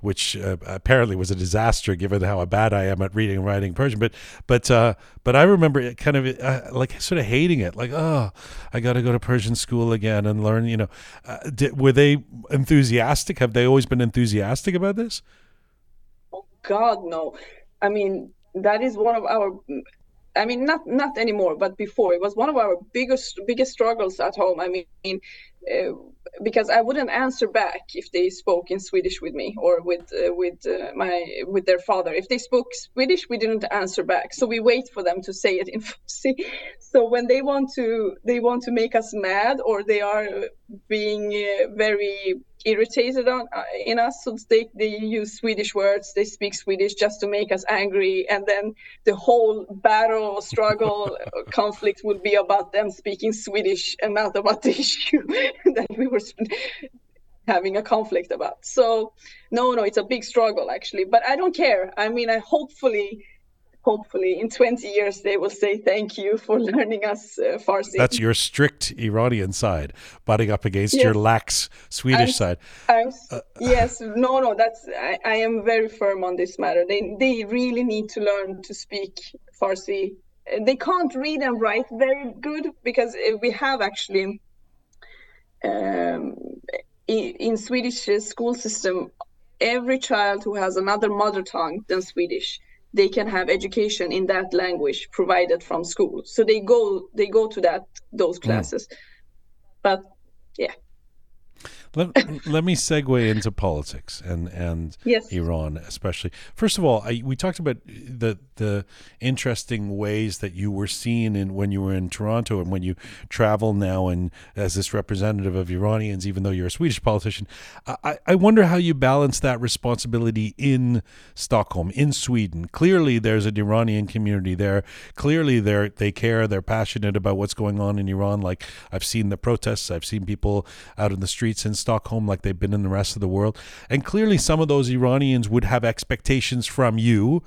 S1: which uh, apparently was a disaster given how bad I am at reading and writing Persian. But but uh, but I remember kind of uh, like sort of hating it, like oh, I got to go to Persian school again and learn. You know, uh, did, were they enthusiastic? Have they always been enthusiastic about this?
S2: Oh God, no. I mean, that is one of our I mean, not not anymore, but before it was one of our biggest biggest struggles at home. I mean, uh, because I wouldn't answer back if they spoke in Swedish with me or with uh, with uh, my with their father. If they spoke Swedish, we didn't answer back. So we wait for them to say it in [LAUGHS] Farsi. So when they want to they want to make us mad or they are being very irritated on uh, in us. So they, they use swedish words. They speak swedish just to make us angry. And then the whole battle struggle [LAUGHS] conflict would be about them speaking swedish and not about the [LAUGHS] issue that we were having a conflict about. So no no it's a big struggle actually. But i don't care. I mean i hopefully hopefully in 20 years they will say thank you for learning us uh, Farsi.
S1: That's your strict Iranian side, butting up against yes. your lax Swedish
S2: I'm,
S1: side.
S2: I'm, uh, yes, no, no, that's I, I, am very firm on this matter. They they really need to learn to speak Farsi. They can't read and write very good because uh, we have actually um, in, in Swedish school system every child who has another mother tongue than Swedish they can have education in that language provided from school so they go they go to that those hmm. classes mm. but yeah
S1: let, let me segue into politics and and
S2: yes.
S1: Iran, especially. First of all, I, we talked about the the interesting ways that you were seen in when you were in Toronto and when you travel now and as this representative of Iranians, even though you're a Swedish politician. I, I wonder how you balance that responsibility in Stockholm, in Sweden. Clearly, there's an Iranian community there. Clearly, they they care. They're passionate about what's going on in Iran. Like I've seen the protests. I've seen people out in the streets in Stockholm like they've been in the rest of the world. And clearly, some of those Iranians would have expectations from you.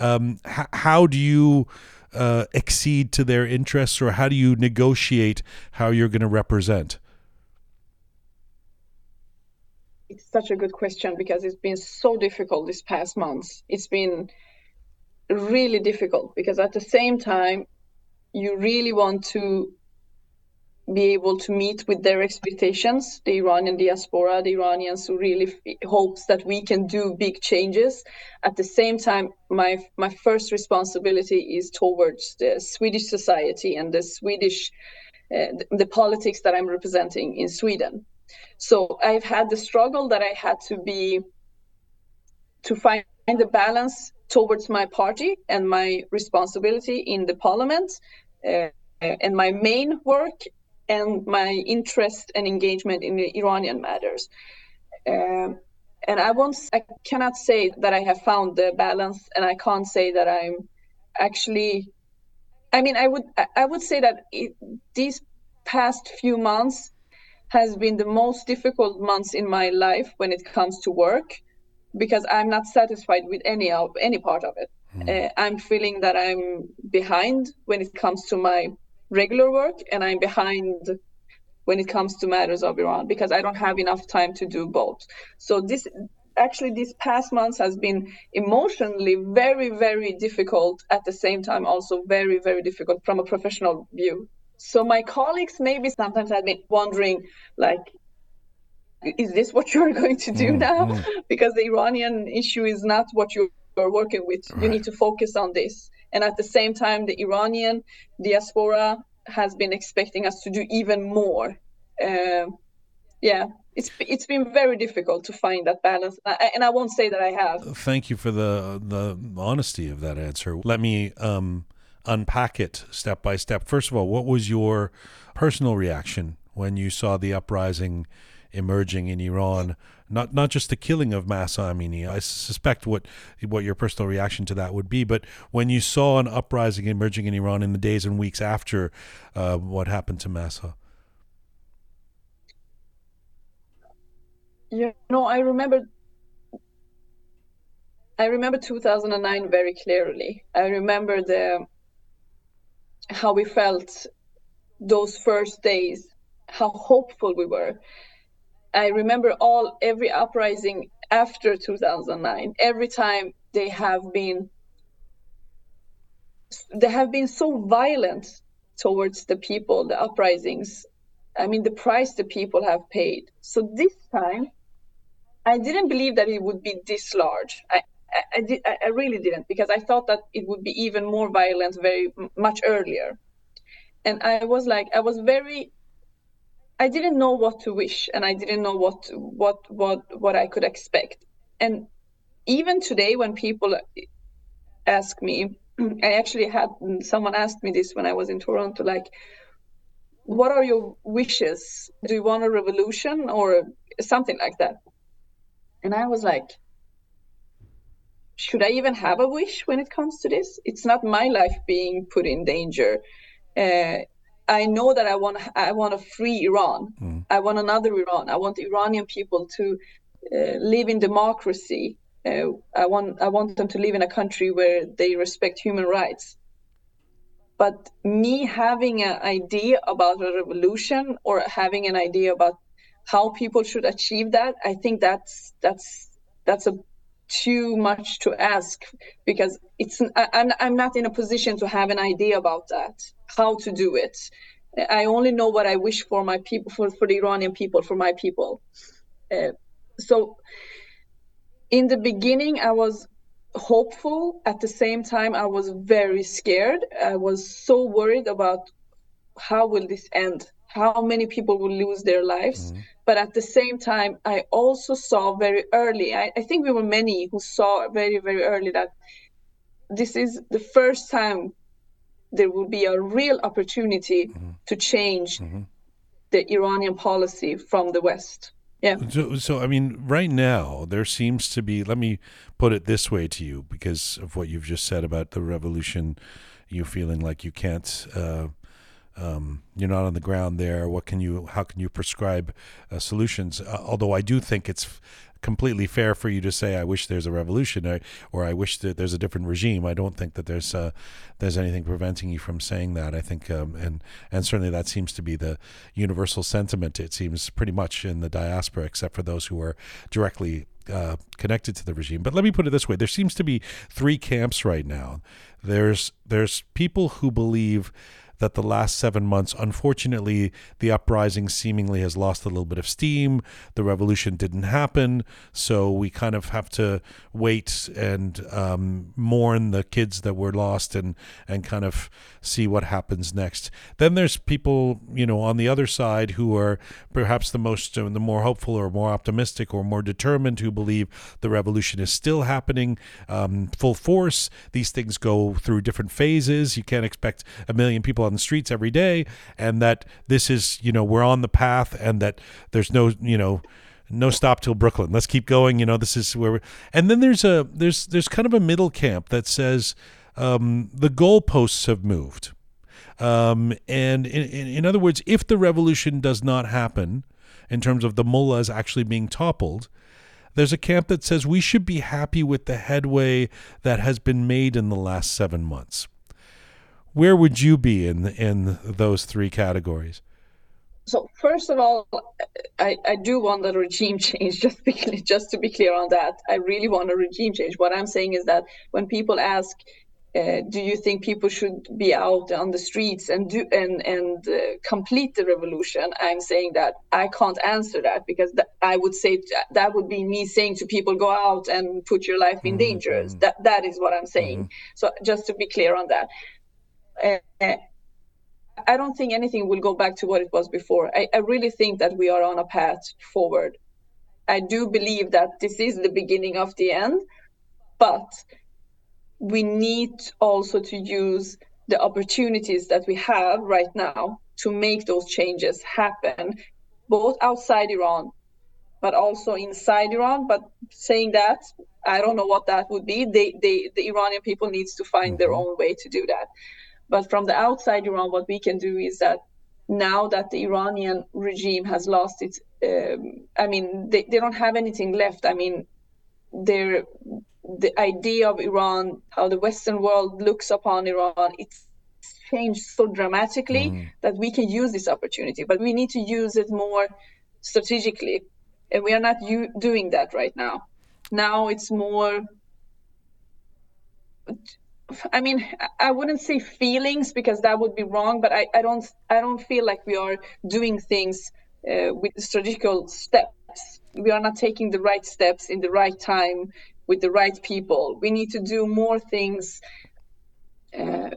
S1: Um, h- how do you uh, accede to their interests, or how do you negotiate how you're going to represent?
S2: It's such a good question because it's been so difficult these past months. It's been really difficult because at the same time, you really want to be able to meet with their expectations. The iranian diaspora the iranians who really f- hopes that we can do big changes. At the same time my my first responsibility is towards the swedish society and the swedish uh, the, the politics that i'm representing in sweden. So i've had the struggle that i had to be to find the balance towards my party and my responsibility in the parliament uh, and my main work and my interest and engagement in the Iranian matters. Um, and I won't, I cannot say that I have found the balance, and I can't say that I'm actually. I mean, I would, I would say that it, these past few months has been the most difficult months in my life when it comes to work, because I'm not satisfied with any of any part of it. Mm. Uh, I'm feeling that I'm behind when it comes to my regular work and I'm behind when it comes to matters of Iran because I don't have enough time to do both. So this actually these past months has been emotionally very very difficult at the same time also very very difficult from a professional view. So my colleagues maybe sometimes have been wondering like is this what you're [LAUGHS] going to do mm, now? Mm. Because the Iranian issue is not what you're working with. Right. You need to focus on this. And at the same time, the Iranian diaspora has been expecting us to do even more. Uh, yeah, it's it's been very difficult to find that balance, and I won't say that I have.
S1: Thank you for the the honesty of that answer. Let me um, unpack it step by step. First of all, what was your personal reaction when you saw the uprising emerging in Iran? not not just the killing of Mahsa Amini. I suspect what what your personal reaction to that would be. But when you saw an uprising emerging in Iran in the days and weeks after uh, what happened to Mahsa.
S2: Yeah, no, I remember. I remember 2009 very clearly. I remember the how we felt those first days, how hopeful we were I remember all every uprising after 2009. Every time they have been they have been so violent towards the people, the uprisings. I mean, the price the people have paid. So this time, I didn't believe that it would be this large. I, I, did, I really didn't because I thought that it would be even more violent very much earlier. And I was like, I was very I didn't know what to wish and I didn't know what what what what I could expect. And even today when people ask me, [CLEARS THROAT] I actually had someone asked me this when I was in Toronto like what are your wishes? Do you want a revolution or something like that? And I was like should I even have a wish when it comes to this? It's not my life being put in danger. Uh, I know that I want I want a free Iran. Mm. I want another Iran. I want Iranian people to uh, live in democracy. Uh, I want I want them to live in a country where they respect human rights. But me having an idea about a revolution or having an idea about how people should achieve that, I think that's that's that's a too much to ask because it's I, I'm I'm not in a position to have an idea about that how to do it. I only know what I wish for my people, for, for the Iranian people, for my people. Uh, so in the beginning, I was hopeful. At the same time, I was very scared. I was so worried about how will this end? How many people will lose their lives? Mm-hmm. But at the same time, I also saw very early, I, I think we were many who saw very, very early that this is the first time there will be a real opportunity mm-hmm. to change mm-hmm. the Iranian policy from the West. Yeah.
S1: So, so, I mean, right now, there seems to be, let me put it this way to you because of what you've just said about the revolution, you feeling like you can't. Uh, um, you're not on the ground there. What can you? How can you prescribe uh, solutions? Uh, although I do think it's completely fair for you to say, "I wish there's a revolution," or, or "I wish that there's a different regime." I don't think that there's uh, there's anything preventing you from saying that. I think, um, and and certainly that seems to be the universal sentiment. It seems pretty much in the diaspora, except for those who are directly uh, connected to the regime. But let me put it this way: there seems to be three camps right now. There's there's people who believe that the last seven months, unfortunately, the uprising seemingly has lost a little bit of steam. The revolution didn't happen. So we kind of have to wait and um, mourn the kids that were lost and, and kind of see what happens next. Then there's people, you know, on the other side who are perhaps the most, uh, the more hopeful or more optimistic or more determined who believe the revolution is still happening um, full force. These things go through different phases. You can't expect a million people on the streets every day, and that this is, you know, we're on the path, and that there's no, you know, no stop till Brooklyn. Let's keep going. You know, this is where. We're, and then there's a there's there's kind of a middle camp that says um, the goalposts have moved. Um, and in, in, in other words, if the revolution does not happen, in terms of the mullahs actually being toppled, there's a camp that says we should be happy with the headway that has been made in the last seven months where would you be in in those three categories?
S2: So first of all, I, I do want a regime [LAUGHS] change. Just be just to be clear on that, I really want a regime change. What I'm saying is that when people ask, uh, "Do you think people should be out on the streets and do and and uh, complete the revolution?" I'm saying that I can't answer that because th- I would say that, that would be me saying to people, "Go out and put your life in mm-hmm. danger." That that is what I'm saying. Mm-hmm. So just to be clear on that I don't think anything will go back to what it was before. I, I really think that we are on a path forward. I do believe that this is the beginning of the end, but we need also to use the opportunities that we have right now to make those changes happen, both outside Iran, but also inside Iran. But saying that, I don't know what that would be. They, they, the Iranian people needs to find mm-hmm. their own way to do that. But from the outside Iran, what we can do is that now that the Iranian regime has lost its, um, I mean, they, they don't have anything left. I mean, their the idea of Iran, how the Western world looks upon Iran, it's changed so dramatically mm. that we can use this opportunity, but we need to use it more strategically, and we are not u- doing that right now. Now it's more I mean, I wouldn't say feelings because that would be wrong, but I, I don't I don't feel like we are doing things uh, with strategical steps. We are not taking the right steps in the right time with the right people. We need to do more things uh,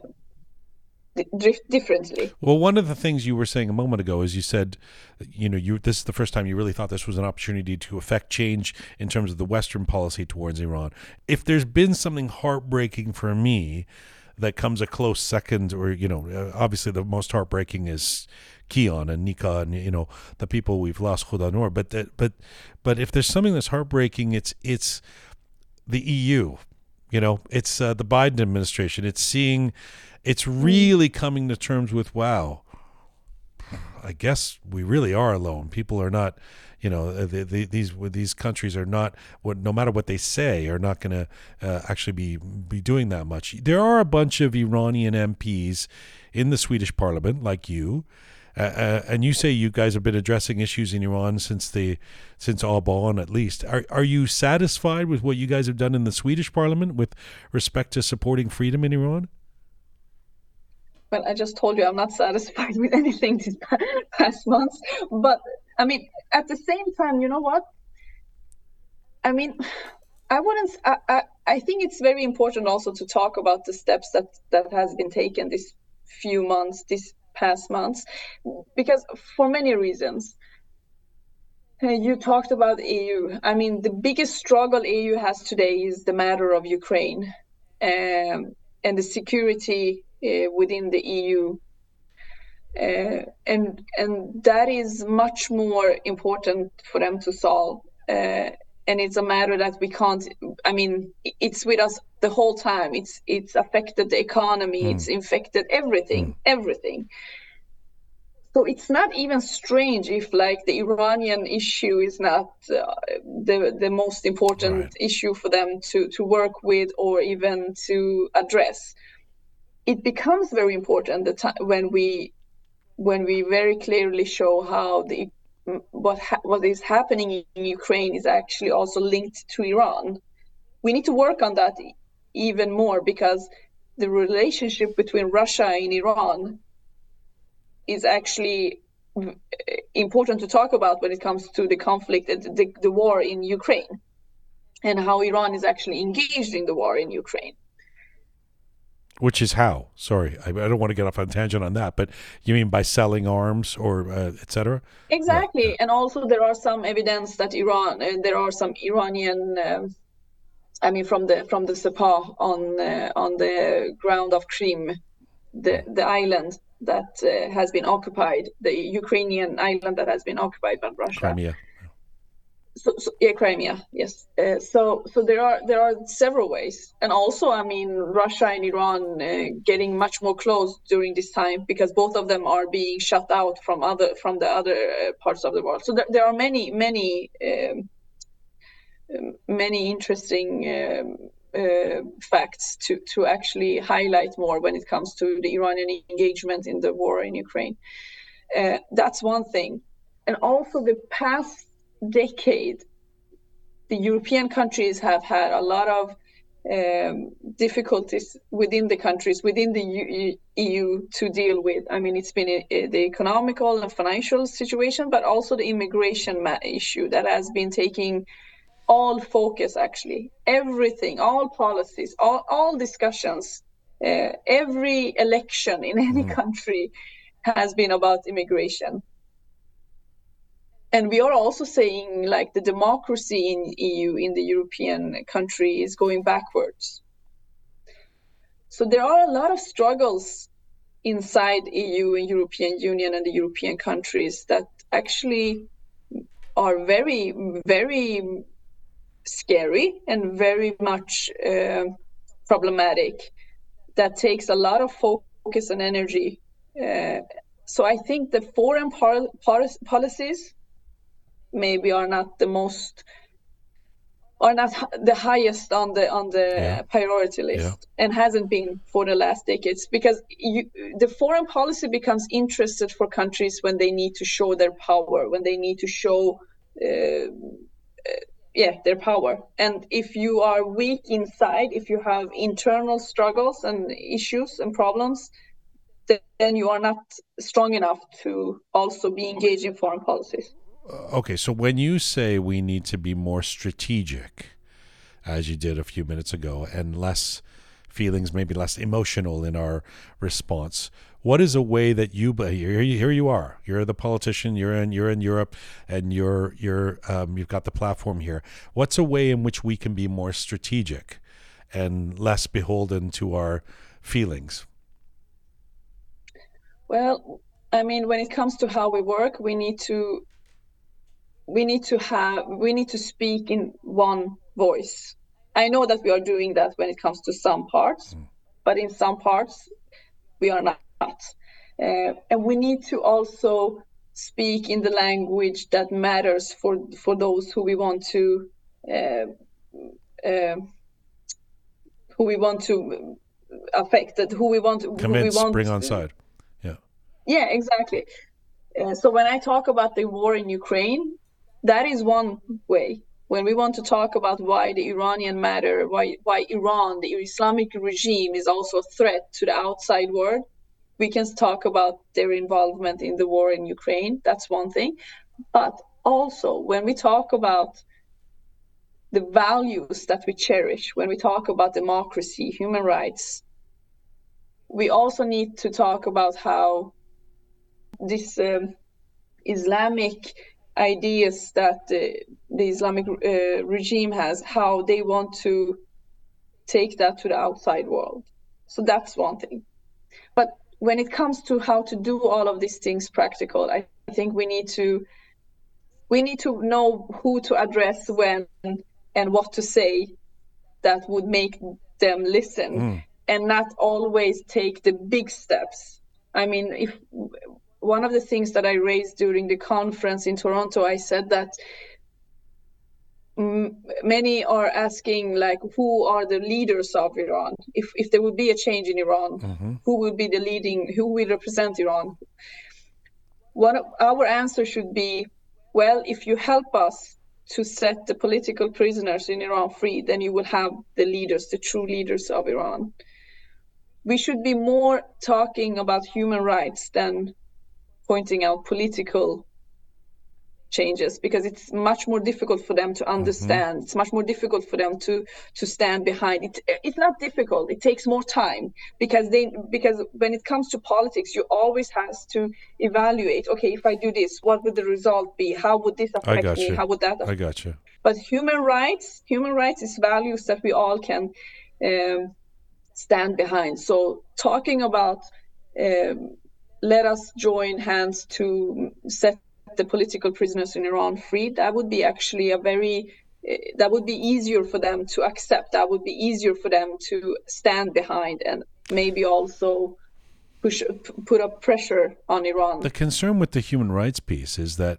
S2: differently.
S1: Well, one of the things you were saying a moment ago is you said, you know, you this is the first time you really thought this was an opportunity to affect change in terms of the Western policy towards Iran. If there's been something heartbreaking for me that comes a close second, or you know, uh, obviously the most heartbreaking is Kian and Nika and you know the people we've lost Khuda Noor. But that, but but if there's something that's heartbreaking, it's it's the EU. You know, it's uh, the Biden administration. It's seeing it's really coming to terms with wow i guess we really are alone people are not you know uh, the, the, these these countries are not what no matter what they say are not going to uh, actually be be doing that much there are a bunch of iranian mps in the swedish parliament like you uh, uh, and you say you guys have been addressing issues in Iran since the since Aban at least. Are are you satisfied with what you guys have done in the Swedish Parliament with respect to supporting freedom in Iran?
S2: Well, I just told you I'm not satisfied [LAUGHS] with anything these past months. But I mean, at the same time, you know what? I mean, [SIGHS] I wouldn't. I, I, I think it's very important also to talk about the steps that that has been taken this few months, this past months, because for many reasons. You talked about EU. I mean, the biggest struggle EU has today is the matter of Ukraine um, and the security within the EU. Uh, and and that is much more important for them to solve. Uh, and it's a matter that we can't. I mean, it's with us the whole time. It's it's affected the economy. Mm. It's infected everything. Mm. Everything so it's not even strange if like the iranian issue is not uh, the the most important right. issue for them to to work with or even to address it becomes very important the time when we when we very clearly show how the what ha- what is happening in Ukraine is actually also linked to Iran. We need to work on that even more because the relationship between Russia and Iran is actually eh, important to talk about when it comes to the conflict, the, the war in Ukraine, and how Iran is actually engaged in the war in Ukraine.
S1: Which is how? Sorry, I, I don't want to get off on a tangent on that, but you mean by selling arms or uh, etc.
S2: Exactly, and also there are some evidence that Iran, uh, there are some Iranian. Um, I mean, from the from the Sepah on uh, on the ground of Crimea, the the island, that uh, has been occupied, the Ukrainian island that has been occupied by Russia.
S1: Crimea.
S2: So, so yeah, Crimea, yes. Uh, so, so there are there are several ways, and also, I mean, Russia and Iran uh, getting much more close during this time because both of them are being shut out from other from the other uh, parts of the world. So there, there are many many um, many interesting um, uh, facts to, to actually highlight more when it comes to the Iranian engagement in the war in Ukraine. Uh, that's one thing. And also, the past decade, the European countries have had a lot of um, difficulties within the countries, within the EU, EU, to deal with. I mean, it's been a, a, the economical and financial situation, but also the immigration issue that has been taking all focus actually everything all policies all, all discussions uh, every election in any mm. country has been about immigration and we are also saying like the democracy in eu in the european country is going backwards so there are a lot of struggles inside eu and european union and the european countries that actually are very very scary and very much uh, problematic that takes a lot of focus and energy. Uh, so I think the foreign par- policies maybe are not the most are not the highest on the on the yeah. priority list yeah. and hasn't been for the last decades because you, the foreign policy becomes interested for countries when they need to show their power when they need to show uh, yeah their power and if you are weak inside if you have internal struggles and issues and problems then you are not strong enough to also be engaged in foreign policies
S1: uh, okay so when you say we need to be more strategic as you did a few minutes ago and less feelings maybe less emotional in our response what is a way that you here here you are. You're the politician you're in you're in Europe and you're you're um, you've got the platform here. What's a way in which we can be more strategic and less beholden to our feelings?
S2: Well i mean when it comes to how we work we need to we need to have we need to speak in one voice. I know that we are doing that when it comes to some parts mm. but in some parts we are not. Uh, and we need to also speak in the language that matters for for those who we want to uh, uh, who we want to affect that who we want
S1: convince who we want bring on side. Yeah.
S2: Yeah exactly. Uh, so when i talk about the war in ukraine that is one way when we want to talk about why the iranian matter why why iran the islamic regime is also a threat to the outside world we can talk about their involvement in the war in Ukraine. That's one thing. But also, when we talk about the values that we cherish, when we talk about democracy, human rights, we also need to talk about how this um, Islamic ideas that the, the Islamic uh, regime has, how they want to take that to the outside world. So that's one thing. But when it comes to how to do all of these things practical, I think we need to we need to know who to address when and what to say that would make them listen mm. and not always take the big steps. I mean, if one of the things that I raised during the conference in Toronto, I said that many are asking like who are the leaders of iran? If if there would be a change in iran mm-hmm. who will be the leading who will represent iran? One of our answer should be well if you help us to set the political prisoners in iran free then you will have the leaders the true leaders of iran. We should be more talking about human rights than pointing out political changes because it's much more difficult for them to mm-hmm. understand. Mm-hmm. it's much more difficult for them to to stand behind. It it's not difficult. It takes more time because they because when it comes to politics you always has to evaluate okay if i do this what would the result be? How would this affect me?
S1: you.
S2: how would that affect
S1: i got you
S2: but human rights human rights is values that we all can um, stand behind. So talking about um, let us join hands to set the political prisoners in Iran free, that would be actually a very eh, that would be easier for them to accept. That would be easier for them to stand behind and maybe also push put up pressure on Iran.
S1: The concern with the human rights piece is that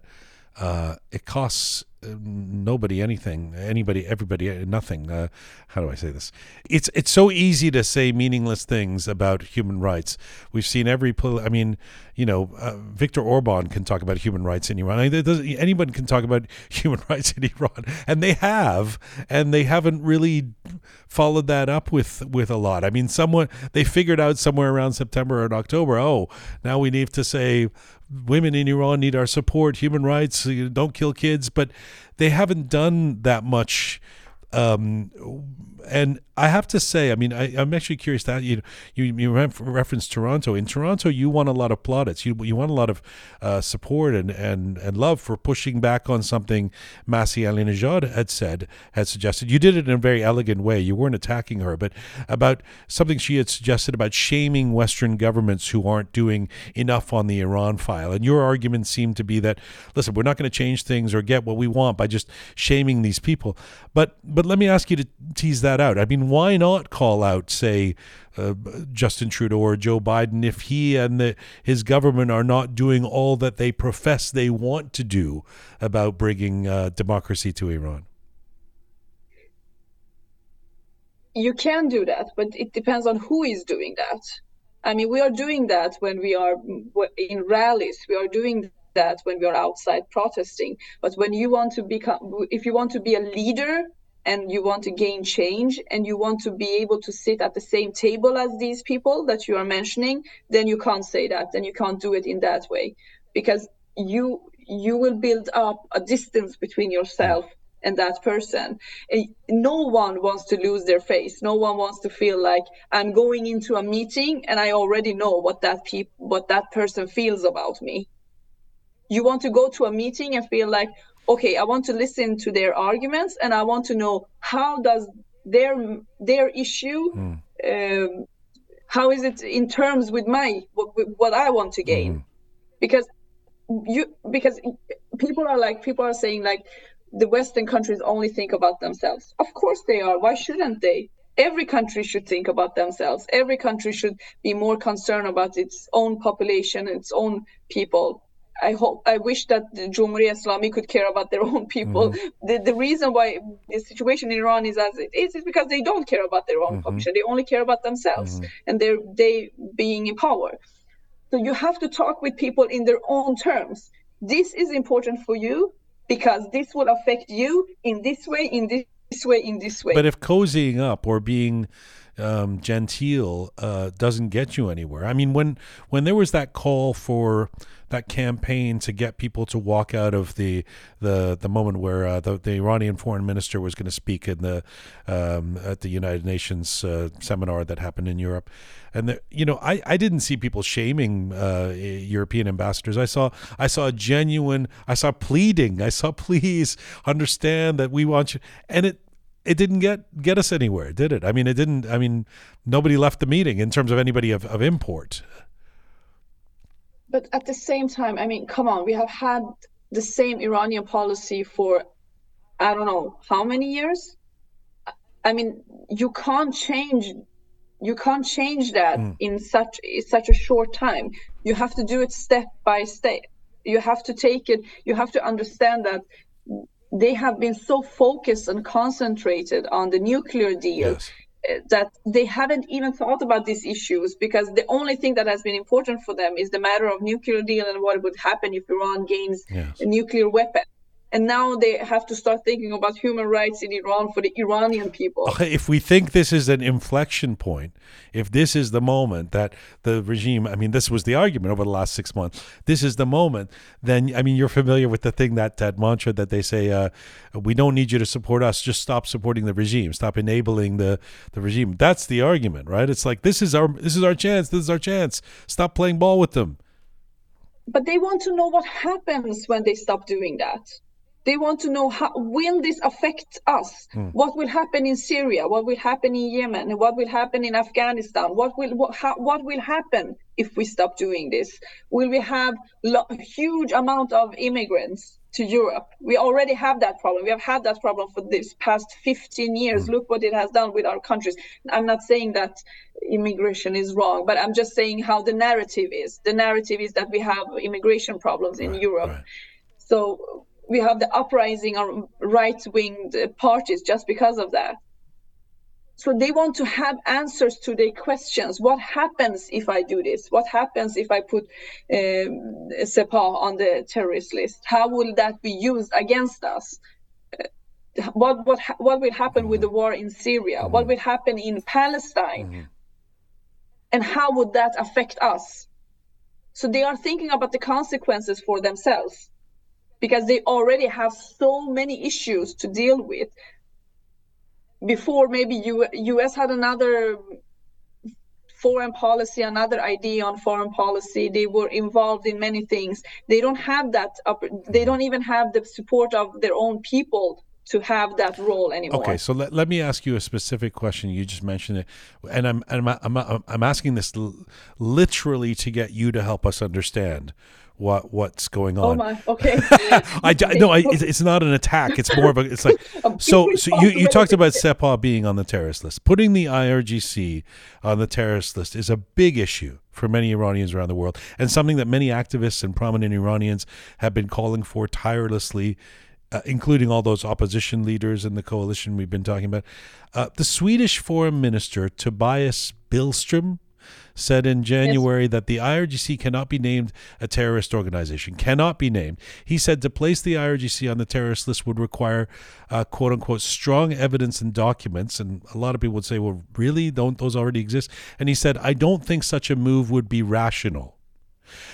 S1: uh, it costs nobody anything anybody everybody uh, nothing uh, how do i say this? It's it's so easy to say meaningless things about human rights. We've seen every i mean you know uh, Viktor Orban can talk about human rights in Iran. I mean, anyone can talk about [LAUGHS] human rights in Iran and they have and they haven't really followed that up with with a lot. I mean someone they figured out somewhere around September or October oh now we need to say women in Iran need our support, human rights, don't kill kids, but they haven't done that much. Um, and I have to say, I mean, I, am actually curious that you you, you referenced Toronto. In Toronto, you want a lot of plaudits. You you won a lot of uh, support and, and and love for pushing back on something Masih Alinejad had said had suggested. You did it in a very elegant way. You weren't attacking her, but about something she had suggested about shaming Western governments who aren't doing enough on the Iran file. And your argument seemed to be that listen, we're not going to change things or get what we want by just shaming these people. But but let me ask you to tease that out. I mean, why not call out, say, uh, Justin Trudeau or Joe Biden if he and the, his government are not doing all that they profess they want to do about bringing uh, democracy to Iran?
S2: You can do that, but it depends on who is doing that. I mean, we are doing that when we are in rallies. We are doing that when we are outside protesting. But when you want to become, if you want to be a leader and you want to gain change and you want to be able to sit at the same table as these people that you are mentioning then you can't say that then you can't do it in that way because you you will build up a distance between yourself and that person. No one wants to lose their face. No one wants to feel like i'm going into a meeting and i already know what that pe- what that person feels about me. You want to go to a meeting and feel like okay i want to listen to their arguments and i want to know how does their their issue mm. um, how is it in terms with my what, what i want to gain? Mm. because you because people are like people are saying like the western countries only think about themselves. Of course they are. Why shouldn't they? Every country should think about themselves. Every country should be more concerned about its own population its own people I hope I wish that the Jumhuriyat Islami could care about their own people. Mm-hmm. The the reason why the situation in Iran is as it is is because they don't care about their own mm-hmm. population. They only care about themselves mm-hmm. and they're they being in power. So you have to talk with people in their own terms. This is important for you because this will affect you in this way, in this way, in this way.
S1: But if cozying up or being um, genteel uh, doesn't get you anywhere. I mean, when when there was that call for that campaign to get people to walk out of the the the moment where uh, the, the Iranian foreign minister was going to speak in the um, at the United Nations uh, seminar that happened in Europe, and the, you know I, I didn't see people shaming uh, European ambassadors. I saw I saw a genuine I saw pleading. I saw [LAUGHS] please understand that we want you, and it it didn't get get us anywhere, did it? I mean, it didn't. I mean, nobody left the meeting in terms of anybody of, of import.
S2: But at the same time, I mean, come on, we have had the same Iranian policy for I don't know how many years. I mean, you can't change you can't change that mm. in such in such a short time. You have to do it step by step. You have to take it. You have to understand that they have been so focused and concentrated on the nuclear deal yes. Eh, that they haven't even thought about these issues because the only thing that has been important for them is the matter of nuclear deal and what would happen if Iran gains yes. a nuclear weapon and now they have to start thinking about human rights in Iran for the Iranian people. [LAUGHS]
S1: If we think this is an inflection point, if this is the moment that the regime, I mean, this was the argument over the last six months, this is the moment, then, I mean, you're familiar with the thing that, that mantra that they say, uh, we don't need you to support us, just stop supporting the regime, stop enabling the, the regime. That's the argument, right? It's like, this is our, this is our chance, this is our chance, stop playing ball with them.
S2: But they want to know what happens when they stop doing that they want to know how will this affect us. Mm. what will happen in syria? What will happen in yemen? What will happen in afghanistan? What will what, how, what will happen if we stop doing this? Will we have lo- huge amount of immigrants to europe? We already have that problem. We have had that problem for this past 15 years. Mm. look what it has done with our countries. I'm not saying that immigration is wrong but i'm just saying how the narrative is. The narrative is that we have immigration problems in europe.
S1: right.
S2: so we have the uprising or right wing parties just because of that. So they want to have answers to their questions. What happens if I do this? What happens if I put um, Sepah on the terrorist list? How will that be used against us? Uh, what what what will happen with the war in Syria? What will happen in Palestine? Mm-hmm. And how would that affect us? So they are thinking about the consequences for themselves because they already have so many issues to deal with. Before maybe U- US had another foreign policy, another idea on foreign policy. They were involved in many things. They don't have that. They don't even have the support of their own people to have that role anymore.
S1: Okay, so let, let me ask you a specific question. You just mentioned it, and I'm and I'm I'm, I'm asking this l- literally to get you to help us understand what what's going
S2: oh
S1: on.
S2: Oh my, [LAUGHS] okay.
S1: I no, I, it's not an attack. It's more of a. It's like [LAUGHS] so. So you, you talked about Sepah being on the terrorist list. Putting the IRGC on the terrorist list is a big issue for many Iranians around the world, and something that many activists and prominent Iranians have been calling for tirelessly. Uh, including all those opposition leaders in the coalition we've been talking about. Uh, the Swedish foreign minister, Tobias Billström, said in January yes. that the IRGC cannot be named a terrorist organization, cannot be named. He said to place the IRGC on the terrorist list would require, uh, quote unquote, strong evidence and documents. And a lot of people would say, well, really? Don't those already exist? And he said, I don't think such a move would be rational.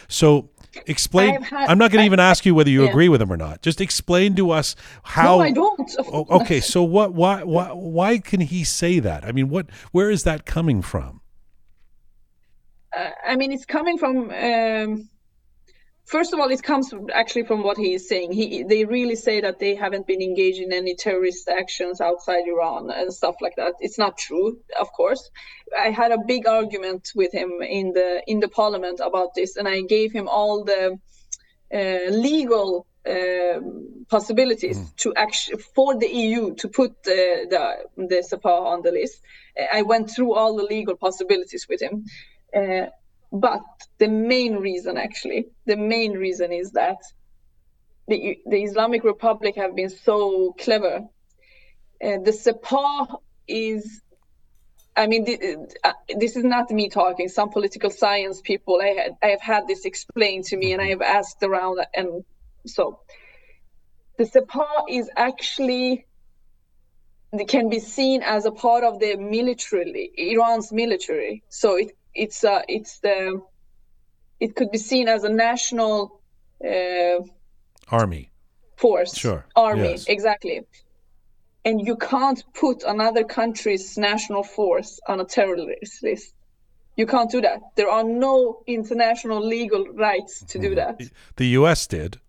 S1: So, explain had, i'm not going to even ask you whether you yeah. agree with him or not just explain to us how
S2: no, i don't
S1: oh, okay so what why why why can he say that i mean what where is that coming from
S2: I mean, it's coming from. Um, first of all, it comes actually from what he is saying. He they really say that they haven't been engaged in any terrorist actions outside Iran and stuff like that. It's not true, of course. I had a big argument with him in the in the parliament about this, and I gave him all the uh, legal um, possibilities mm. to actually for the EU to put the the, the on the list. I went through all the legal possibilities with him. Uh, but the main reason, actually, the main reason is that the, the Islamic Republic have been so clever. Uh, the Sepah is I mean, uh, this is not me talking. Some political science people, I, had, I have had this explained to me, and I have asked around, and so the Sepah is actually can be seen as a part of the military, Iran's military. So it, it's uh, it's the it could be seen as a national uh,
S1: army
S2: force.
S1: Sure.
S2: Army,
S1: yes.
S2: exactly. And you can't put another country's national force on a terrorist list. You can't do that. There are no international legal rights to do that.
S1: The U.S. did.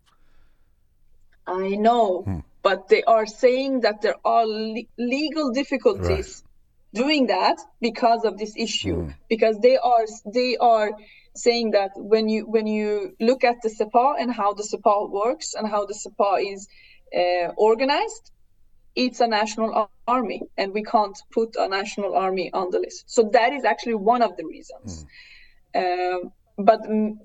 S2: I know,
S1: Hmm.
S2: but they are saying that there are le- legal difficulties doing that because of this issue.
S1: Hmm.
S2: Because they are they are saying that when you when you look at the Sepah and how the Sepah works and how the Sepah is uh, organized, it's a national army, and we can't put a national army on the list. So that is actually one of the reasons. Um, but mm,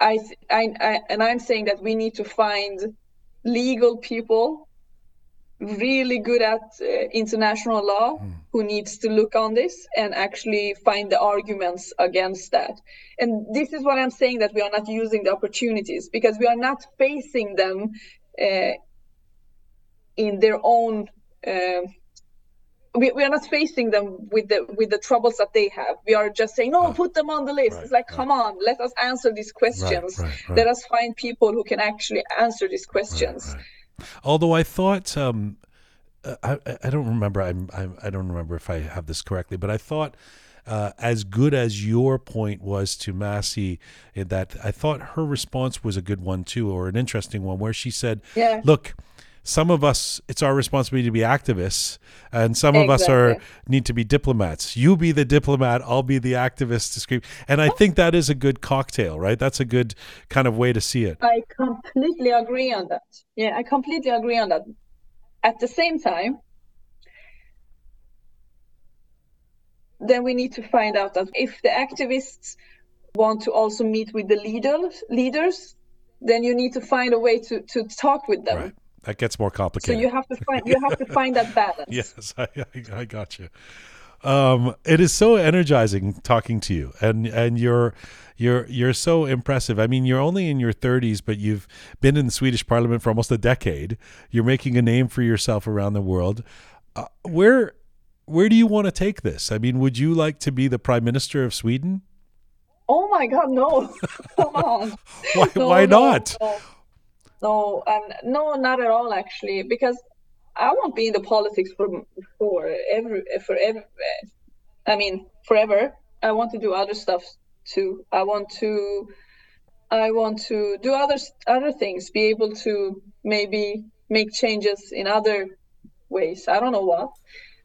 S2: I, th- I, I, and I'm saying that we need to find legal people really good at uh, international law who needs to look on this and actually find the arguments against that. And this is what I'm saying that we are not using the opportunities because we are not facing them uh, in their own. Uh, we, we are not facing them with the with the troubles that they have. We are just saying, no,
S1: Ah,
S2: put them on the list.
S1: right,
S2: it's like,
S1: right.
S2: come on, let us answer these questions.
S1: right.
S2: Let us find people who can actually answer these questions.
S1: Although I thought, um, uh, I, I- don't remember. I'm, I'm I don't remember if I have this correctly, but I thought. Uh, as good as your point was to Masih, that I thought her response was a good one too, or an interesting one, where she said,
S2: Yeah.
S1: "Look, some of us, it's our responsibility to be activists, and some of us are need to be diplomats. You be the diplomat, I'll be the activist to scream." And I think that is a good cocktail, right? That's a good kind of way to see it.
S2: I completely agree on that. Yeah, I completely agree on that. At the same time, then we need to find out that if the activists want to also meet with the leaders, leaders, then you need to find a way to, to talk with them.
S1: Right. That gets more complicated.
S2: So you have to find you have to find that balance. [LAUGHS]
S1: Yes, I, I, I got you. Um, it is so energizing talking to you, and and you're you're you're so impressive. I mean, you're only in your 30s, but you've been in the Swedish Parliament for almost a decade. You're making a name for yourself around the world. Uh, where where do you want to take this? I mean, would you like to be the Prime Minister of Sweden?
S2: Oh my God, no! [LAUGHS] Come on. [LAUGHS]
S1: Why
S2: No,
S1: why
S2: no,
S1: not?
S2: No, no, um, no, not at all. Actually, because I won't be in the politics for for every for. I mean, forever. I want to do other stuff too. I want to. I want to do other other things. Be able to maybe make changes in other ways. I don't know what.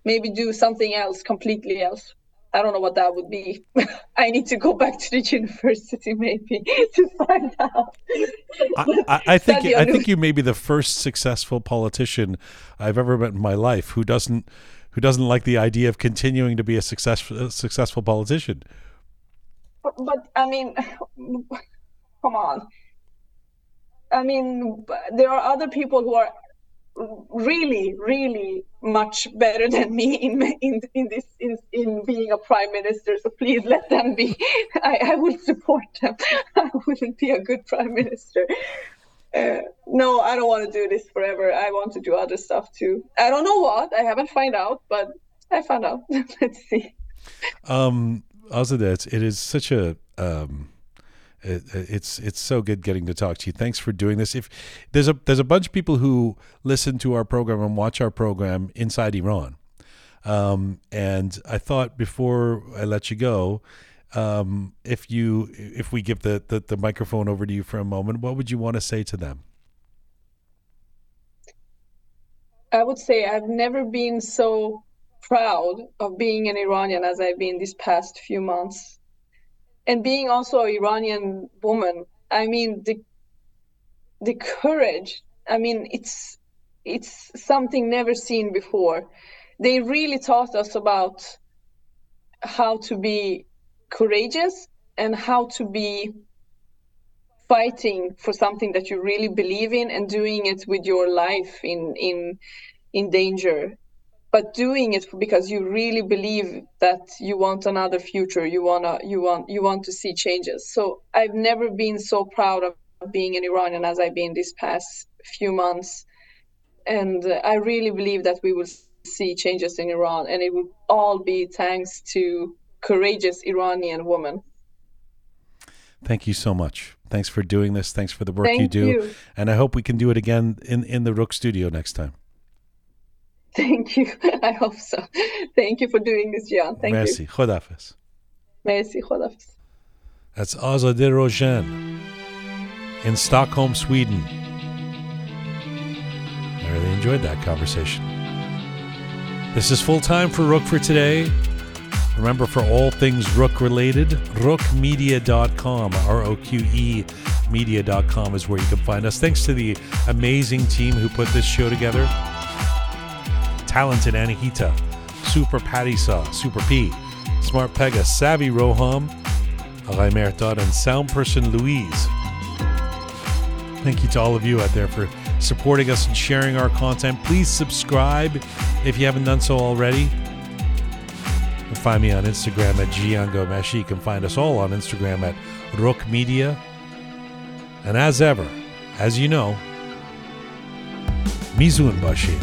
S2: Maybe do something else completely else. I don't know what that would be. [LAUGHS] I need to go back to the university maybe [LAUGHS] to find out.
S1: I, I, I [LAUGHS] think I think you may be the first successful politician I've ever met in my life who doesn't who doesn't like the idea of continuing to be a successful successful politician.
S2: But, but I mean, come on. I mean, there are other people who are really, really much better [LAUGHS] than me in in, in this in, in being a prime minister. So please let them be. [LAUGHS] I, I would support them. [LAUGHS] I wouldn't be a good prime minister. Uh, no, I don't want to do this forever. I want to do other stuff too. I don't know what. I haven't found out, but I found out. Let's see.
S1: Um, Azadeh, it is such a um, it's it's so good getting to talk to you. Thanks for doing this. If there's a there's a bunch of people who listen to our program and watch our program inside Iran, um, and I thought before I let you go, um, if you if we give the, the the microphone over to you for a moment, what would you want to say to them?
S2: I would say I've never been so proud of being an Iranian as I've been these past few months. And being also an Iranian woman, I mean the the courage, I mean it's it's something never seen before. They really taught us about how to be courageous and how to be fighting for something that you really believe in and doing it with your life in in in danger but doing it because you really believe that you want another future you want to you want you want to see changes so i've never been so proud of being an iranian as i've been these past few months and uh, I really believe that we will see changes in Iran, and it will all be thanks to courageous Iranian women.
S1: Thank you so much. Thanks for doing this. Thanks for the work
S2: Thank
S1: you do.
S2: you.
S1: And I hope we can do it again in, in the Roqe studio next time.
S2: Thank you. [LAUGHS] I hope so. Thank you for doing this, Jian. Thank you.
S1: Merci.
S2: you.
S1: Khodafis.
S2: Merci. Khodafis.
S1: That's Azadeh Rojhan in Stockholm, Sweden. I really enjoyed that conversation. This is full time for Roqe for today. Remember, for all things Roqe related, roqemedia.com, R O Q E media.com is where you can find us. Thanks to the amazing team who put this show together talented Anahita, Super Patty Saw, Super P, Smart Pega, Savvy Roham, Raimer Todd, and sound person Louise. Thank you to all of you out there for supporting us and sharing our content. Please subscribe if you haven't done so already. You can find me on Instagram at Jian Ghomeshi. You can find us all on Instagram at Roqe Media. And as ever, as you know, Mizun Bashi.